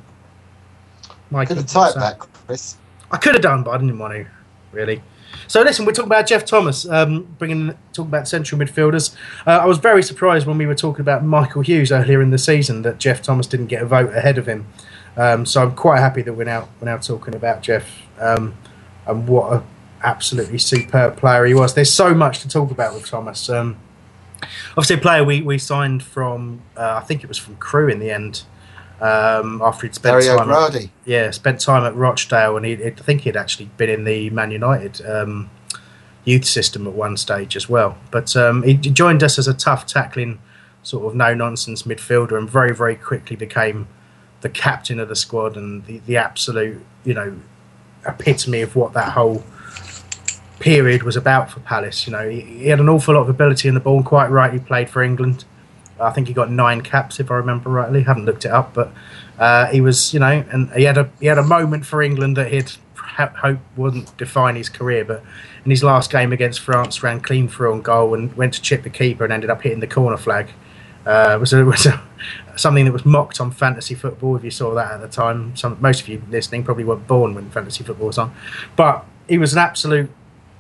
My Could have typed that, Chris. I could have done, but I didn't want to, really. So listen, we're talking about Geoff Thomas, um, bringing talking about central midfielders. Uh, I was very surprised when we were talking about Michael Hughes earlier in the season that Geoff Thomas didn't get a vote ahead of him. Um, so I'm quite happy that we're now we're now talking about Geoff um, and what a absolutely superb player he was. There's so much to talk about with Thomas. Um, obviously, a player we, we signed from uh, I think it was from Crewe in the end. Um, after he'd spent time, at, yeah, spent time at Rochdale, and he, I think he'd actually been in the Man United um, youth system at one stage as well. But um, he joined us as a tough tackling, sort of no nonsense midfielder, and very very quickly became the captain of the squad and the, the absolute, you know, epitome of what that whole period was about for Palace. You know, he, he had an awful lot of ability in the ball. Quite right, he played for England. I think he got nine caps, if I remember rightly. haven't looked it up, but uh, he was, you know, and he had a he had a moment for England that he'd hope wouldn't define his career. But in his last game against France, ran clean through on goal and went to chip the keeper and ended up hitting the corner flag. Uh, was a, was a, something that was mocked on fantasy football. If you saw that at the time, some most of you listening probably weren't born when fantasy football was on, but he was an absolute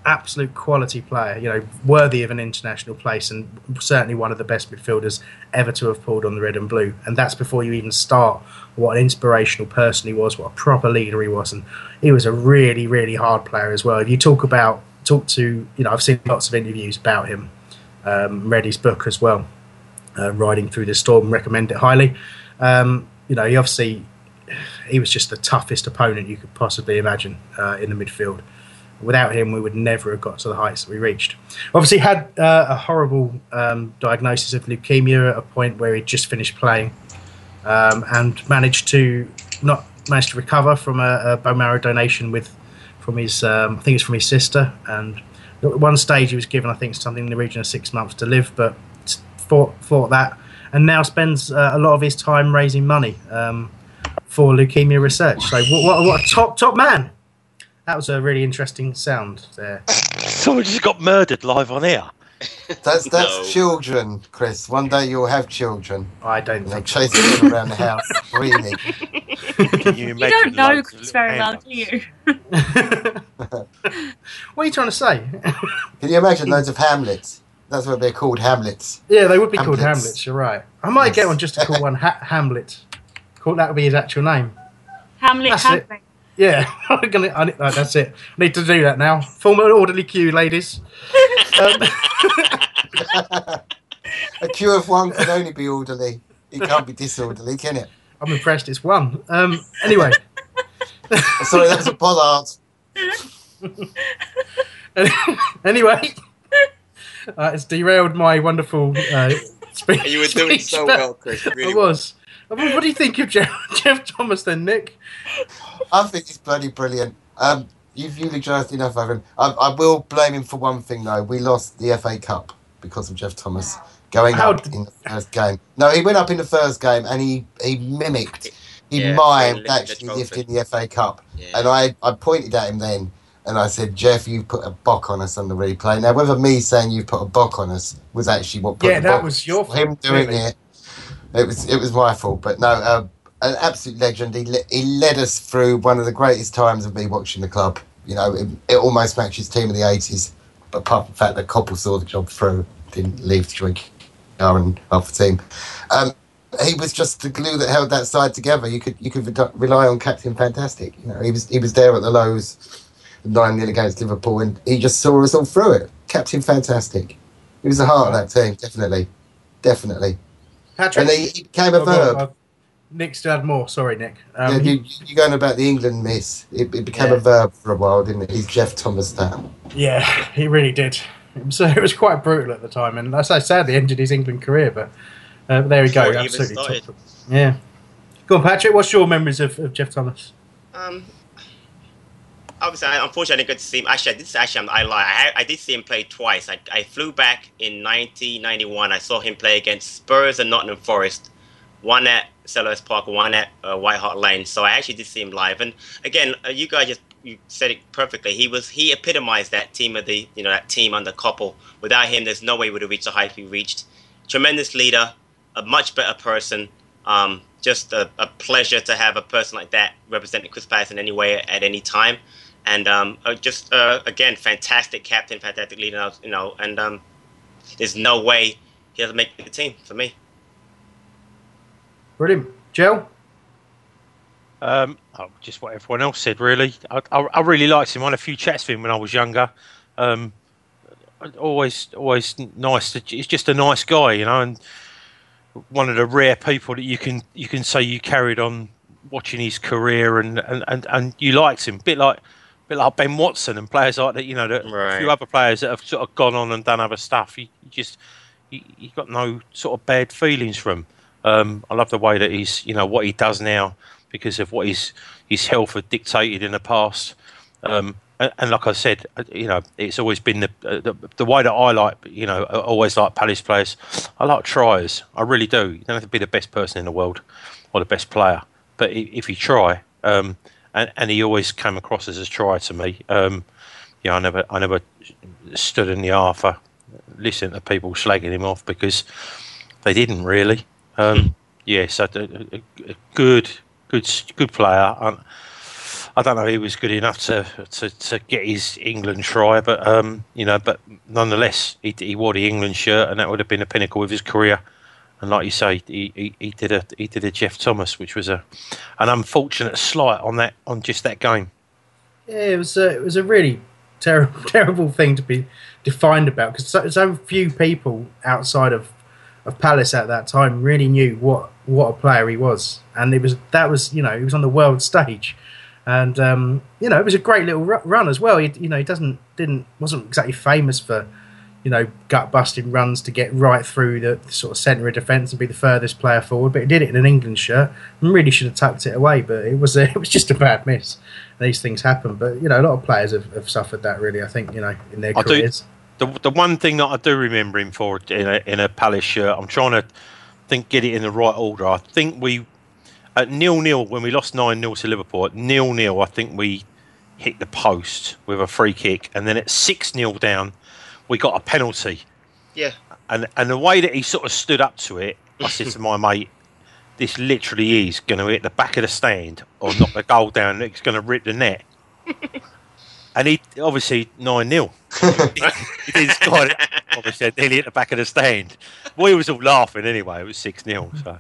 absolute quality player, you know, worthy of an international place and certainly one of the best midfielders ever to have pulled on the red and blue. And that's before you even start what an inspirational person he was, what a proper leader he was. And he was a really, really hard player as well. If you talk about, talk to, you know, I've seen lots of interviews about him, um, read his book as well, uh, Riding Through the Storm, recommend it highly. Um, you know, he obviously, he was just the toughest opponent you could possibly imagine uh, in the midfield without him, we would never have got to the heights that we reached. Obviously, had uh, a horrible um, diagnosis of leukemia at a point where he'd just finished playing, um, and managed to not managed to recover from a, a bone marrow donation with from his um, I think it's from his sister. And at one stage, he was given I think something in the region of six months to live, but fought fought that, and now spends uh, a lot of his time raising money um, for leukemia research. So what, what, what a top top man! That was a really interesting sound there. Someone just got murdered live on air. That's that's children, Chris. One day you'll have children. I don't think chasing them around the house, screaming. You You don't know Chris very well, do you? What are you trying to say? Can you imagine loads of Hamlets? That's what they're called, Hamlets. Yeah, they would be called Hamlets. You're right. I might get one just to call one ha- Hamlet. Call that would be his actual name. Hamlet That's Hamlet. it. Yeah, I'm gonna. I, need- right, that's it. I need to do that now. Form an orderly queue, ladies. Um, A queue of one can only be orderly. It can't be disorderly, can it? I'm impressed. It's one. Um, anyway. Sorry, that's a pollard. anyway, uh, it's derailed my wonderful uh, speech. You were doing speech, so well, Chris. Really I was. I mean, What do you think of Geoff, Geoff Thomas then, Nick? I think he's bloody brilliant. Um, you've eulogised enough of him. I, I will blame him for one thing though. We lost the FA Cup because of Geoff Thomas going How up in the first game. No, he went up in the first game and he he mimicked, he Yeah, mimed actually trophy. lifting the FA Cup. And I I pointed at him then. And I said, Geoff, you put a bock on us on the replay. Now, whether me saying you put a bock on us was actually what put Yeah, that was your him doing really. it. It was it was my fault, but no, uh, an absolute legend. He le- he led us through one of the greatest times of me watching the club. You know, it, it almost matches team of the eighties. But apart from the fact that Coppell saw the job through, didn't leave to join KR and half the team. Um, he was just the glue that held that side together. You could you could re- rely on Captain Fantastic. You know, he was he was there at the lows, nine 0 against Liverpool, and he just saw us all through it. Captain Fantastic. He was the heart of that team, definitely, definitely. Patrick? And he, he became a Oh, verb. uh, Nick still had more. Sorry, Nick. yeah, Um, you, you're going about the England miss. It, it became Yeah. a verb for a while, didn't it? He's Geoff Thomas style. Yeah, he really did. So it was quite brutal at the time, and as I sadly ended his England career. But uh, there we go, Before he even absolutely Yeah. Go on, Patrick. What's your memories of, of Geoff Thomas? Um, obviously, I, unfortunately, I didn't get to see him. Actually, this is actually I lie. I, I did see him play twice. I, I flew back in 1991. I saw him play against Spurs and Nottingham Forest. One at Selhurst Park, one at uh, White Hart Lane. So I actually did see him live. And again, uh, you guys just you said it perfectly. He was he epitomized that team of the you know that team under Coppell. Without him, there's no way we would have reached the height we reached. Tremendous leader, a much better person. Um, just a, a pleasure to have a person like that representing Crystal Palace in any way at any time. And um, uh, just uh, again, fantastic captain, fantastic leader. You know, and um, there's no way he doesn't make the team for me. Brilliant, Joe. Um, oh, just what everyone else said, really. I, I, I really liked him. I had a few chats with him when I was younger. Um, always, always nice. To, he's just a nice guy, you know, and one of the rare people that you can you can say you carried on watching his career and and, and, and you liked him. A bit like bit like Ben Watson and players like that. You know, that a few other players that have sort of gone on and done other stuff. You, you just you, you got no sort of bad feelings from. Um, I love the way that he's, you know, what he does now because of what his his health had dictated in the past. Um, and, and like I said, uh, you know, it's always been the, uh, the the way that I like, you know, I always like Palace players. I like triers. I really do. You don't have to be the best person in the world or the best player, but if you try, um, and, and he always came across as a try to me. Um, know, I never, I never stood in the arthur listening to people slagging him off because they didn't really. Um, yeah, so a, a- a good, good, good player. I, I don't know he was good enough to, to, to get his England try, but um, you know, but nonetheless, he, he wore the England shirt, and that would have been the pinnacle of his career. And like you say, he, he, he did a he did a Geoff Thomas, which was a an unfortunate slight on that on just that game. Yeah, it was a, it was a really terrible terrible thing to be defined about because so, so few people outside of of Palace at that time really knew what what a player he was, and it was that was you know he was on the world stage, and um, you know it was a great little run as well. He, you know he doesn't didn't wasn't exactly famous for you know gut busting runs to get right through the, sort of centre of defence and be the furthest player forward, but he did it in an England shirt and really should have tucked it away. But it was a, it was just a bad miss. These things happen, but you know a lot of players have, have suffered that. Really, I think you know in their I do. careers. The, the one thing that I do remember him for in a, in a Palace shirt, I'm trying to think get it in the right order. I think we at nil nil when we lost nine 0 to Liverpool. At nil nil, I think we hit the post with a free kick, and then at six 0 down, we got a penalty. Yeah. And and the way that he sort of stood up to it, I said to my mate, "This literally is going to hit the back of the stand or knock the goal down. It's going to rip the net." and he obviously nine 0 He did score it. Obviously, nearly at the back of the stand. We was all laughing anyway. It was six 0 So.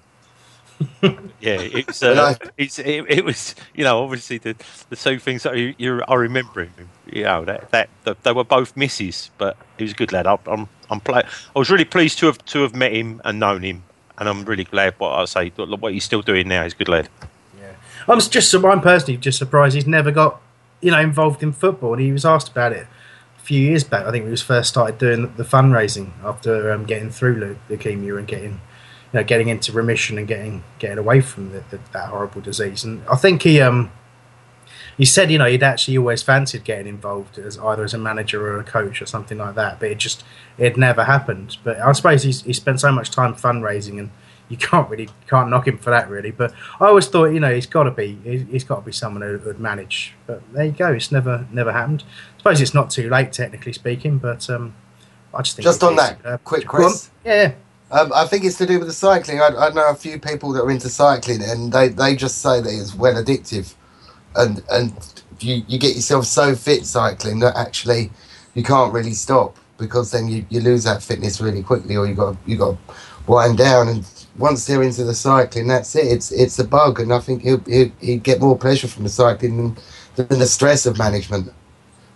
Yeah, it's, uh, it's it, it was you know obviously the the two things that you, you I remember him you know that, that that they were both misses but he was a good lad I, I'm I'm play, I was really pleased to have to have met him and known him and I'm really glad what I say what he's still doing now he's a good lad Yeah, I'm just I'm personally just surprised he's never got you know involved in football. And he was asked about it a few years back. I think when he was first started doing the fundraising after um, getting through leu- leukemia and getting you know getting into remission and getting getting away from the, the, that horrible disease. And I think he um he said you know he'd actually always fancied getting involved as either as a manager or a coach or something like that, but it just it never happened. But I suppose he's he spent so much time fundraising and you can't really can't knock him for that really. But I always thought you know he's got to be he's, he's got to be someone who would manage. But there you go, it's never never happened. I suppose it's not too late technically speaking, but um, I just think Just on that, uh, quick. Chris. Yeah. Um, I think it's to do with the cycling. I, I know a few people that are into cycling, and they, they just say that it's well addictive, and and you, you get yourself so fit cycling that actually you can't really stop because then you, you lose that fitness really quickly, or you got you got to wind down. And once they're into the cycling, that's it. It's it's a bug, and I think he'll, he'll, he'd get more pleasure from the cycling than, than the stress of management.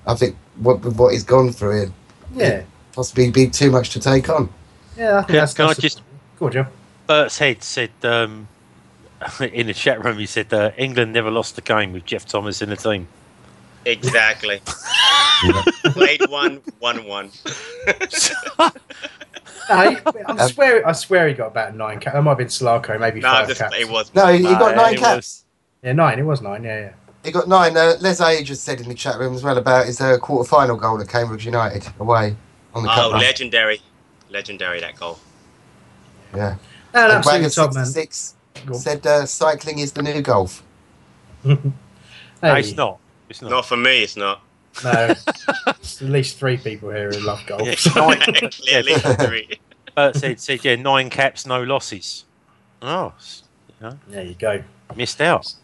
I think what what he's gone through, it Yeah. possibly be too much to take on. Yeah, I think Can, that's, can I that's just? Go on, Joe. Bert's head said um, in the chat room. He said uh, England never lost a game with Geoff Thomas in the team. Exactly. Played one, won one. No, he- I swear, I swear he got about nine caps. That might have been Slarko, maybe No, five just- caps. it was- No, he, he got No, nine it caps. Yeah, nine. It was nine. Yeah, yeah. He got nine. Uh, Les A just said in the chat room as well about his uh, quarter final goal at Cambridge United away on the Oh, cup run. legendary. Legendary, that goal. Yeah. An And absolute top man. 66 said uh, cycling is the new golf. Hey. it's not. It's not. Not for me, it's not. No, There's at least three people here who love golf. Yeah, nine, At least three. Bert said, said, yeah, nine caps, no losses. Oh, s- you know, There you go. missed out.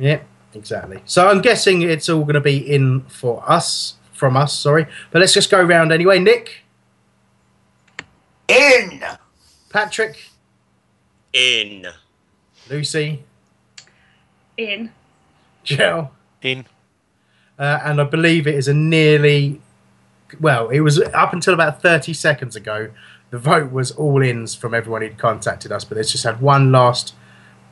Yeah, exactly. So I'm guessing it's all going to be in for us, from us. Sorry, but let's just go round anyway. Nick, in. Patrick, In. Lucy, In. Jill, In. uh, and I believe it is a nearly. Well, it was up until about 30 seconds ago. The vote was all ins from everyone who'd contacted us, but it's just had one last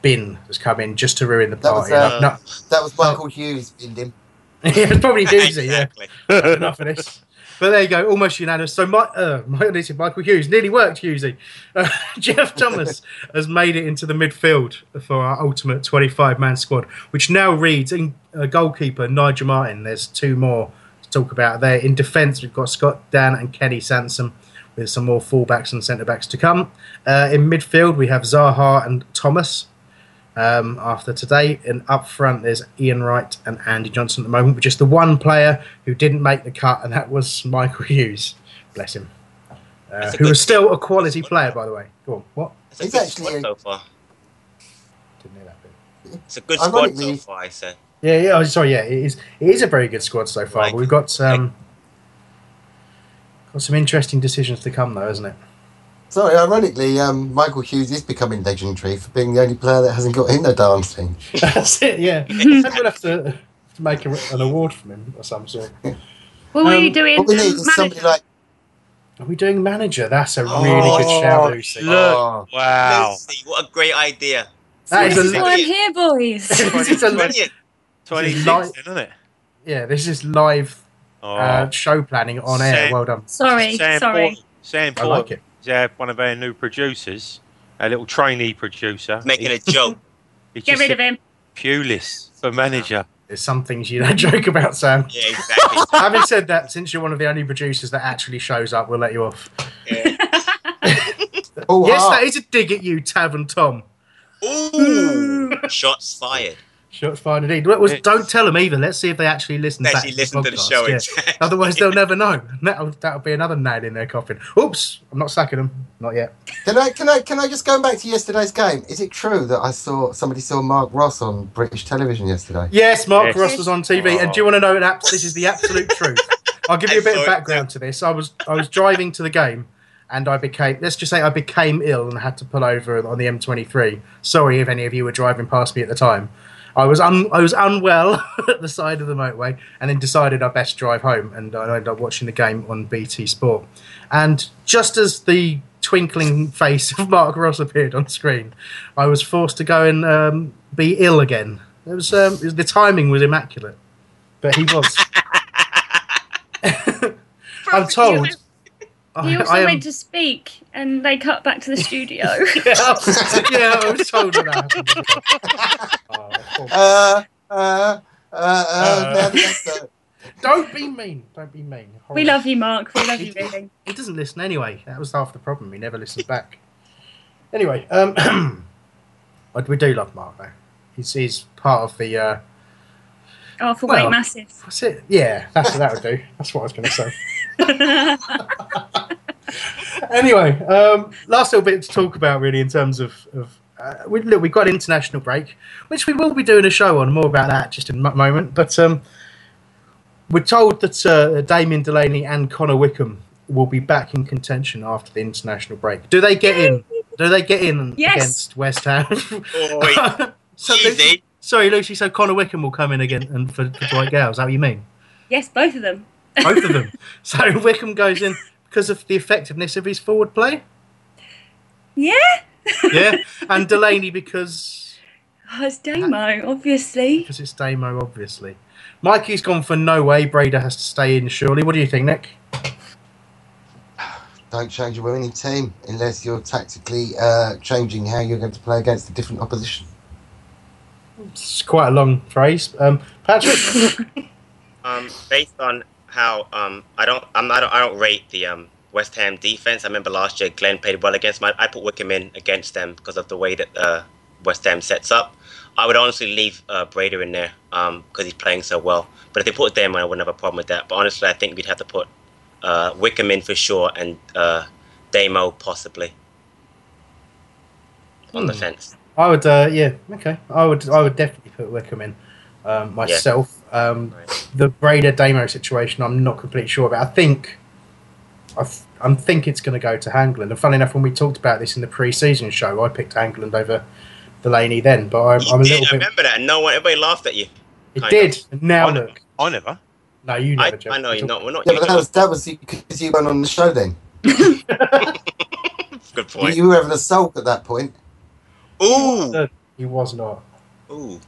bin that's come in just to ruin the That was, party. uh, No- no- that was Michael Hughes in him. yeah, it's probably Hughesy. Yeah, enough of this. But there you go, almost unanimous. So my, uh, my, Michael Hughes nearly worked, Hughesy. Uh, Geoff Thomas has made it into the midfield for our ultimate 25-man squad, which now reads in uh, goalkeeper Nigel Martyn. There's two more to talk about there. In defence, we've got Scott Dann and Kenny Sansom, with some more fullbacks and centre backs to come. Uh, in midfield, we have Zaha and Thomas. Um, after today, and up front, there's Ian Wright and Andy Johnson at the moment, but just the one player who didn't make the cut, and that was Michael Hughes. Bless him. Uh, who was still a quality player, by the way. Go on. What? It's a good squad so far. It's a good squad so Ironically- far, I said. Yeah, yeah. oh, Sorry, yeah. It is. It is a very good squad so far. But we've got um, got some interesting decisions to come, though, isn't it? Sorry, ironically, um, Michael Hughes is becoming legendary for being the only player that hasn't got in the dancing. That's it. Yeah. Maybe we'll have to, to make a, an award from him of some sort. What were you Um, doing? What we um, need is somebody manager? like Are we doing manager? That's a really Oh, good shout, Lucy. look. Wow. Lucy, what a great idea. That is This a is why I'm here, boys. this is a Brilliant. 26 Live- then, isn't it? yeah, this is live Oh. uh, show planning on air. Well done. Sorry, Sam sorry. Port- Sam I like it. Is uh, one of our new producers, a little trainee producer. Making He- a joke. Get just rid of him. Pulis for manager. There's some things you don't joke about, Sam. Yeah, exactly. Having said that, since you're one of the only producers that actually shows up, we'll let you off. Oh, yes, ah. that is a dig at you, Tavern Tom. Ooh, shots fired. Shots fired indeed. What was, don't tell them either. Let's see if they actually listen. Actually back listen to the podcast, show, yeah. exactly. Otherwise, they'll never know. That'll, that'll be another nail in their coffin. Oops, I'm not sacking them. Not yet. Can I can I can I just go back to yesterday's game? Is it true that I saw somebody saw Mark Ross on British television yesterday? Yes, Mark Yes. Ross was on TV, and do you oh. want to know an abs- This is the absolute truth. I'll give you a bit of background to this. I was I was driving to the game, and I became let's just say I became ill and had to pull over on the M23. Sorry if any of you were driving past me at the time. I was un- I was unwell at the side of the motorway, and then decided I best drive home, and I ended up watching the game on BT Sport. And just as the twinkling face of Mark Ross appeared on screen, I was forced to go and um, be ill again. It was, um, it was the timing was immaculate, but he was. I'm told. He also I am- went to speak, and they cut back to the studio. yeah, I was, yeah, I was told that. Oh, Uh, uh, uh, now that's, Don't be mean. Don't be mean. we love you, Mark. We love you, really. He doesn't listen anyway. That was half the problem. He never listens back. Anyway, um, we do love Mark though. He's, he's part of the. Uh, Oh, for Well, Weight Massive. what's it? Yeah, that's what that would do. That's what I was going to say. anyway, um, last little bit to talk about really in terms of, of uh, we, look, we've got an international break, which we will be doing a show on. More about that just in a moment. But um, we're told that uh, Damien Delaney and Connor Wickham will be back in contention after the international break. Do they get in? Do they get in Yes. against West Ham? Oh, wait. so Easy. Lucy, sorry, Lucy. So Connor Wickham will come in again and for, for Dwight Gayle. Is that what you mean? yes, both of them. Both of them. So Wickham goes in because of the effectiveness of his forward play. Yeah. Yeah, and Delaney because Oh, it's Damo, obviously. because it's Damo, obviously. Mikey's gone for no way. Brede has to stay in. Surely. What do you think, Nick? don't change your winning team unless you're tactically uh, changing how you're going to play against a different opposition. It's quite a long phrase. Um, Patrick. Um, based on how um, I don't, I'm, I don't, I don't rate the um, West Ham defense. I remember last year Glenn played well against my. I put Wickham in against them because of the way that uh, West Ham sets up. I would honestly leave uh, Brede in there because he's playing so well. But if they put them, I wouldn't have a problem with that. But honestly, I think we'd have to put uh, Wickham in for sure and uh, Damo possibly on the Hmm. fence. I would. Uh, yeah. Okay. I would. I would definitely put Wickham in um, myself. Um, the Brede Damo situation, I'm not completely sure about. I think. I th- I think it's going to go to Hangeland. And funny enough, when we talked about this in the pre-season show, I picked Hangeland over Delaney then. But I'm, I'm a Did, little I bit. remember that. and No one, everybody laughed at you. It did. of. Now I never- look. I never. No, you I. Jeff. I know you're not. We're not. Yeah, but that was that was because you weren't on the show then. Good You, point. you were having a sulk at that point. Ooh, He was not. ooh,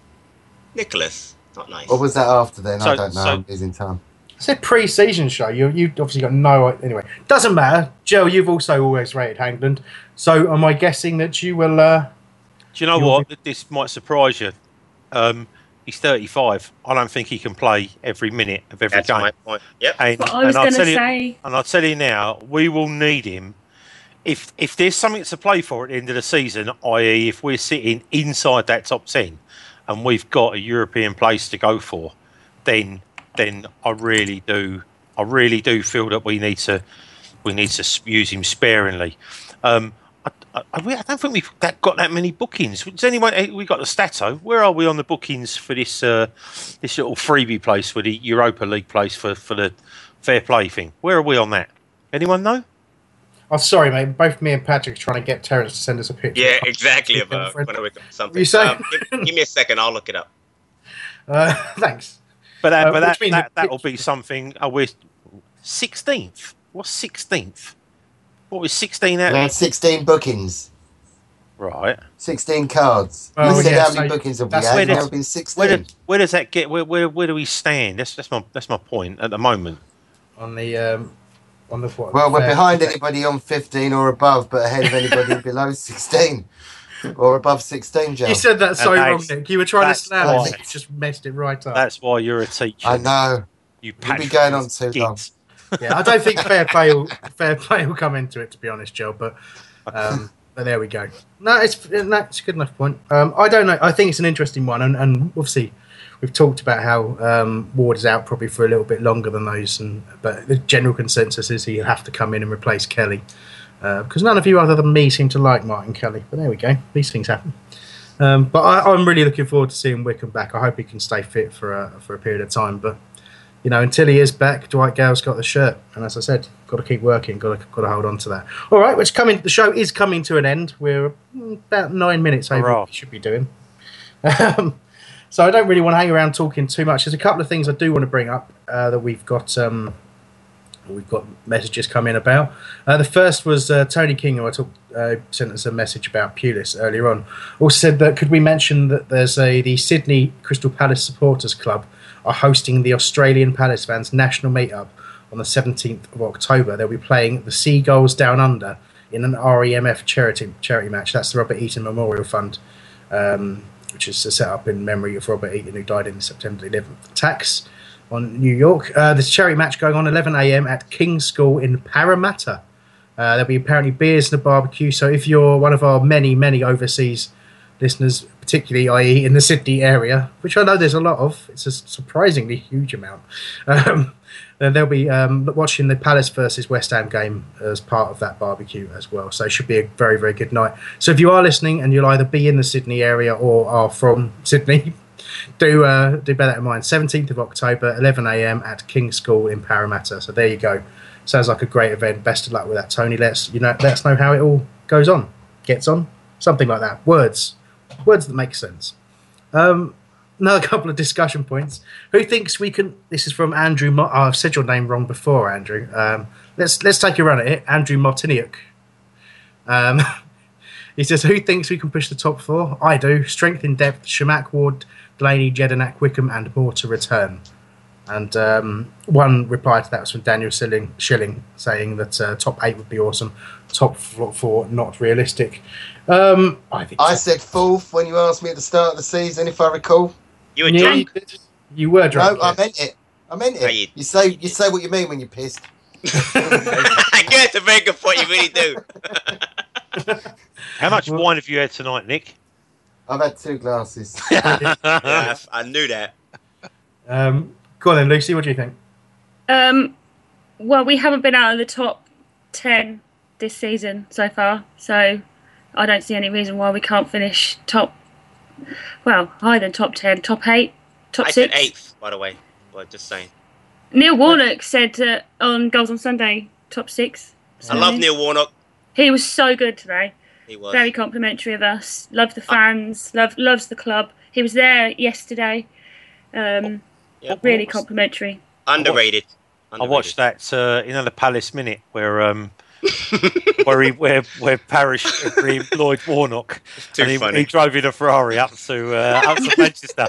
Nicholas. Not nice. Or was that after then? So- I don't know. so- I'm losing time. It's a pre-season show. You you obviously got no anyway. Doesn't matter, Joe. You've also always rated Hangeland. So am I guessing that you will? Uh, Do you know what? This might surprise you. Um, he's 35. I don't think he can play every minute of every That's game. my point. Yep. And, What I was and I'll gonna tell you- say. and I'll tell you now, we will need him. If if there's something to play for at the end of the season, i.e., if we're sitting inside that top ten, and we've got a European place to go for, then then I really do I really do feel that we need to we need to use him sparingly. Um, I, I, I don't think we've that, got that many bookings. Does anyone? eh, We got the Stato. Where are we on the bookings for this uh, this little freebie place for the Europa League place for, for the fair play thing? Where are we on that? Anyone know? I'm sorry, mate. Both me and Patrick are trying to get Terence to send us a picture. Yeah, exactly. Of, Yeah, uh, when I something. You say? Um, give, give me a second. I'll look it up. Uh, thanks. But that, uh, but that, that, that will be something. Oh, we're sixteenth. What's sixteenth? What was sixteen out? We had 16 bookings, Right. 16 cards. Oh, you said yeah, how many so bookings have we that's had? where There does- have been 16. Where, do, where does that get? Where, where where do we stand? That's that's my that's my point at the moment. On the um, on the what? Well, we're fair- behind anybody on 15 or above, but ahead of anybody below 16 or above 16, Joe. You said that so wrong, Nick. You were trying to that's slam why. it. You just messed it right up. That's why you're a teacher. I know. You We've been going on too long. yeah, I don't think fair play will fair play will come into it to be honest, Joe. But um, but there we go. No, it's no, it's a good enough point. Um, I don't know. I think it's an interesting one, and, and obviously we've talked about how um, Ward is out probably for a little bit longer than those, and but the general consensus is he'll have to come in and replace Kelly because none of you other than me seem to like Martin Kelly. But there we go. These things happen. Um, but I, I'm really looking forward to seeing Wickham back. I hope he can stay fit for a, for a period of time. But you know, until he is back, Dwight Gayle's got the shirt, and as I said, got to keep working, got to got to hold on to that. All right, which coming, the show is coming to an end. We're about nine minutes over what we should be doing. Um, so I don't really want to hang around talking too much. There's a couple of things I do want to bring up uh, that we've got. Um, we've got messages come in about. Uh, the first was uh, Tony King, who I took, uh, sent us a message about Pulis earlier on. Also said that could we mention that there's a the Sydney Crystal Palace Supporters Club are hosting the Australian Palace fans national meetup on the 17th of October. They'll be playing the Seagulls Down Under in an REMF charity charity match. That's the Robert Eaton Memorial Fund. Um, which is set up in memory of Robert Eaton, who died in the September 11th attacks on New York. Uh, this charity match going on 11am at King's School in Parramatta. Uh, there'll be apparently beers and a barbecue. So if you're one of our many, many overseas listeners, particularly i.e. in the Sydney area, which I know there's a lot of, it's a surprisingly huge amount. Um, then they'll be um, watching the Palace versus West Ham game as part of that barbecue as well. So it should be a very, very good night. So if you are listening and you'll either be in the Sydney area or are from Sydney, do uh, do bear that in mind. 17th of October, 11 a.m. at King's School in Parramatta. So there you go. Sounds like a great event. Best of luck with that, Tony. Let's you know let us know how it all goes on, gets on, something like that. Words, words that make sense. Um, another couple of discussion points. Who thinks we can? This is from Andrew. Mo- oh, I've said your name wrong before, Andrew. Um, let's let's take a run at it. Andrew Martiniuk. Um, he says, "Who thinks we can push the top four? I do. Strength in depth: Chamakh Ward, Delaney, Jedinak, Wickham, and more to return." And um, one reply to that was from Daniel Schilling, Schilling saying that uh, top eight would be awesome. Top four, not realistic. Um, I think I said fourth when you asked me at the start of the season, if I recall. You were Yeah, drunk. You. You were drunk. No, I meant it. I meant Are it. you- You say you say what you mean when you're pissed. I guess a very good point. You really do. How much wine have you had tonight, Nick? I've had two glasses. yeah, I, I knew that. Um, go on then, Lucy. What do you think? Um, well, we haven't been out of the top 10 this season so far, so I don't see any reason why we can't finish top, well, higher than top 10, top 8, top I 6. said eighth, by the way. But just saying. Neil Warnock said uh, on Goals on Sunday, top 6. I love Neil Warnock. He was so good today. He was. Very complimentary of us. Loved the fans. Love loves the club. He was there yesterday. Um, Yeah. really complimentary. Underrated. I watched that uh, you know the Palace minute where um where he where where Parish agreed Lloyd Warnock too and he, funny. he drove in a Ferrari up to uh, up to Manchester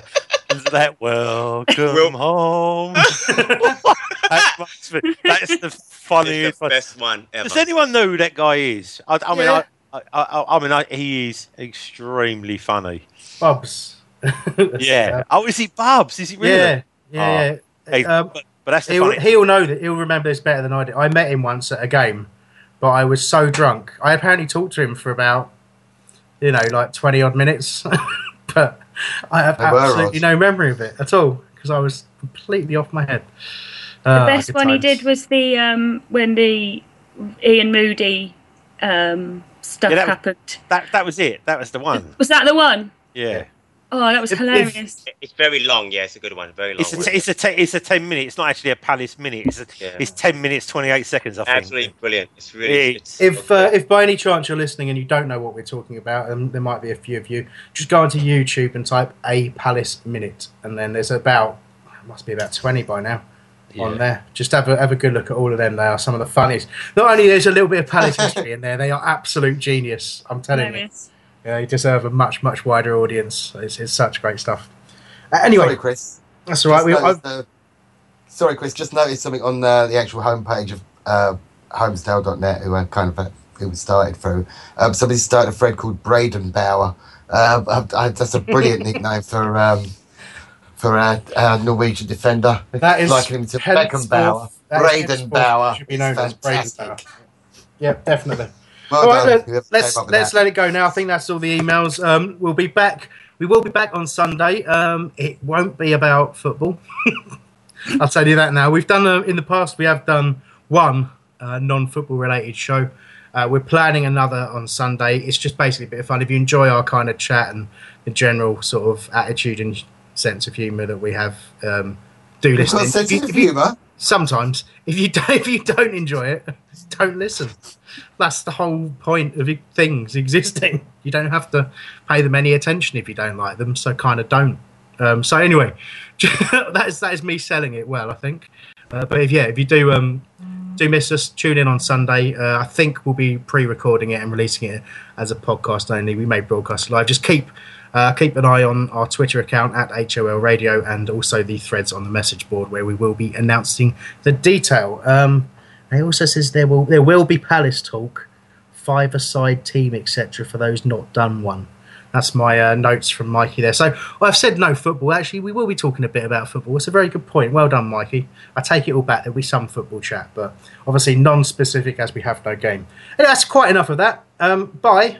And that welcome home. that must be, that's the funniest. It's the best one ever. Does anyone know who that guy is? I, I mean, Yeah. I, I, I, I mean, I, he is extremely funny. Bobs. Yeah. Oh, is he Bubs? Is he really? Yeah, yeah, Oh, yeah. hey, Um, but, but that's the he'll, funny. he'll know that he'll remember this better than I did. I met him once at a game, but I was so drunk. I apparently talked to him for about, you know, like twenty odd minutes, but I have They absolutely no memory of it at all because I was completely off my head. The Ah, best good one he did was the um, when the Iain Moody um, stuff Yeah, that was- happened. That that was it. That was the one. Was that the one? Yeah. Oh, that was If- if- hilarious. It's very long. Yeah, it's a good one. Very long. It's a, one. t- it's a te- it's a ten minute. It's not actually a Palace minute. It's a, Yeah. it's ten minutes twenty eight seconds. I think. Absolutely brilliant. It's really. Yeah. It's, If uh, if by any chance you're listening and you don't know what we're talking about, and there might be a few of you, just go onto YouTube and type a Palace minute, and then there's about must be about twenty by now on there. Just have a have a good look at all of them. They are some of the funniest. Not only there's a little bit of Palace history in there, they are absolute genius. I'm telling you. Yeah, you deserve a much much wider audience. It's, it's such great stuff. Uh, anyway, Sorry, Chris. that's all right. We, noticed, uh, sorry, Chris. Just noticed something on uh, the actual homepage of uh, holmesdale.net, who I kind of uh, who we started through. Um, somebody started a thread called Braden Bauer. Uh, I, I, that's a brilliant nickname for um, for a, a Norwegian defender. that is like him to Beckenbauer. Braden Bauer. Should be known as Braden. Bauer. Yeah, definitely. Well all right, done, let's came up with let's let it go now. I think that's all the emails. Um, we'll be back. We will be back on Sunday. Um, it won't be about football. I'll tell you that now. We've done uh, in the past. We have done one uh, non-football related show. Uh, we're planning another on Sunday. It's just basically a bit of fun. If you enjoy our kind of chat and the general sort of attitude and sense of humour that we have, um, do listen. sense of humour. Sometimes, if you don't, if you don't enjoy it, don't listen. That's the whole point of things existing. You don't have to pay them any attention if you don't like them. So kind of don't. Um, so anyway, that is that is me selling it well, I think. Uh, but if yeah, if you do um, do miss us, tune in on Sunday. Uh, I think we'll be pre-recording it and releasing it as a podcast only. We may broadcast live. Just keep uh, keep an eye on our Twitter account at HOL Radio and also the threads on the message board where we will be announcing the detail. Um, also says there will there will be Palace talk, five-a-side team, etc. For those not done one. That's my uh, notes from Mikey there. So well, I've said no football. Actually, we will be talking a bit about football. It's a very good point. Well done, Mikey. I take it all back. There'll be some football chat, but obviously non-specific as we have no game. And that's quite enough of that. Um, bye.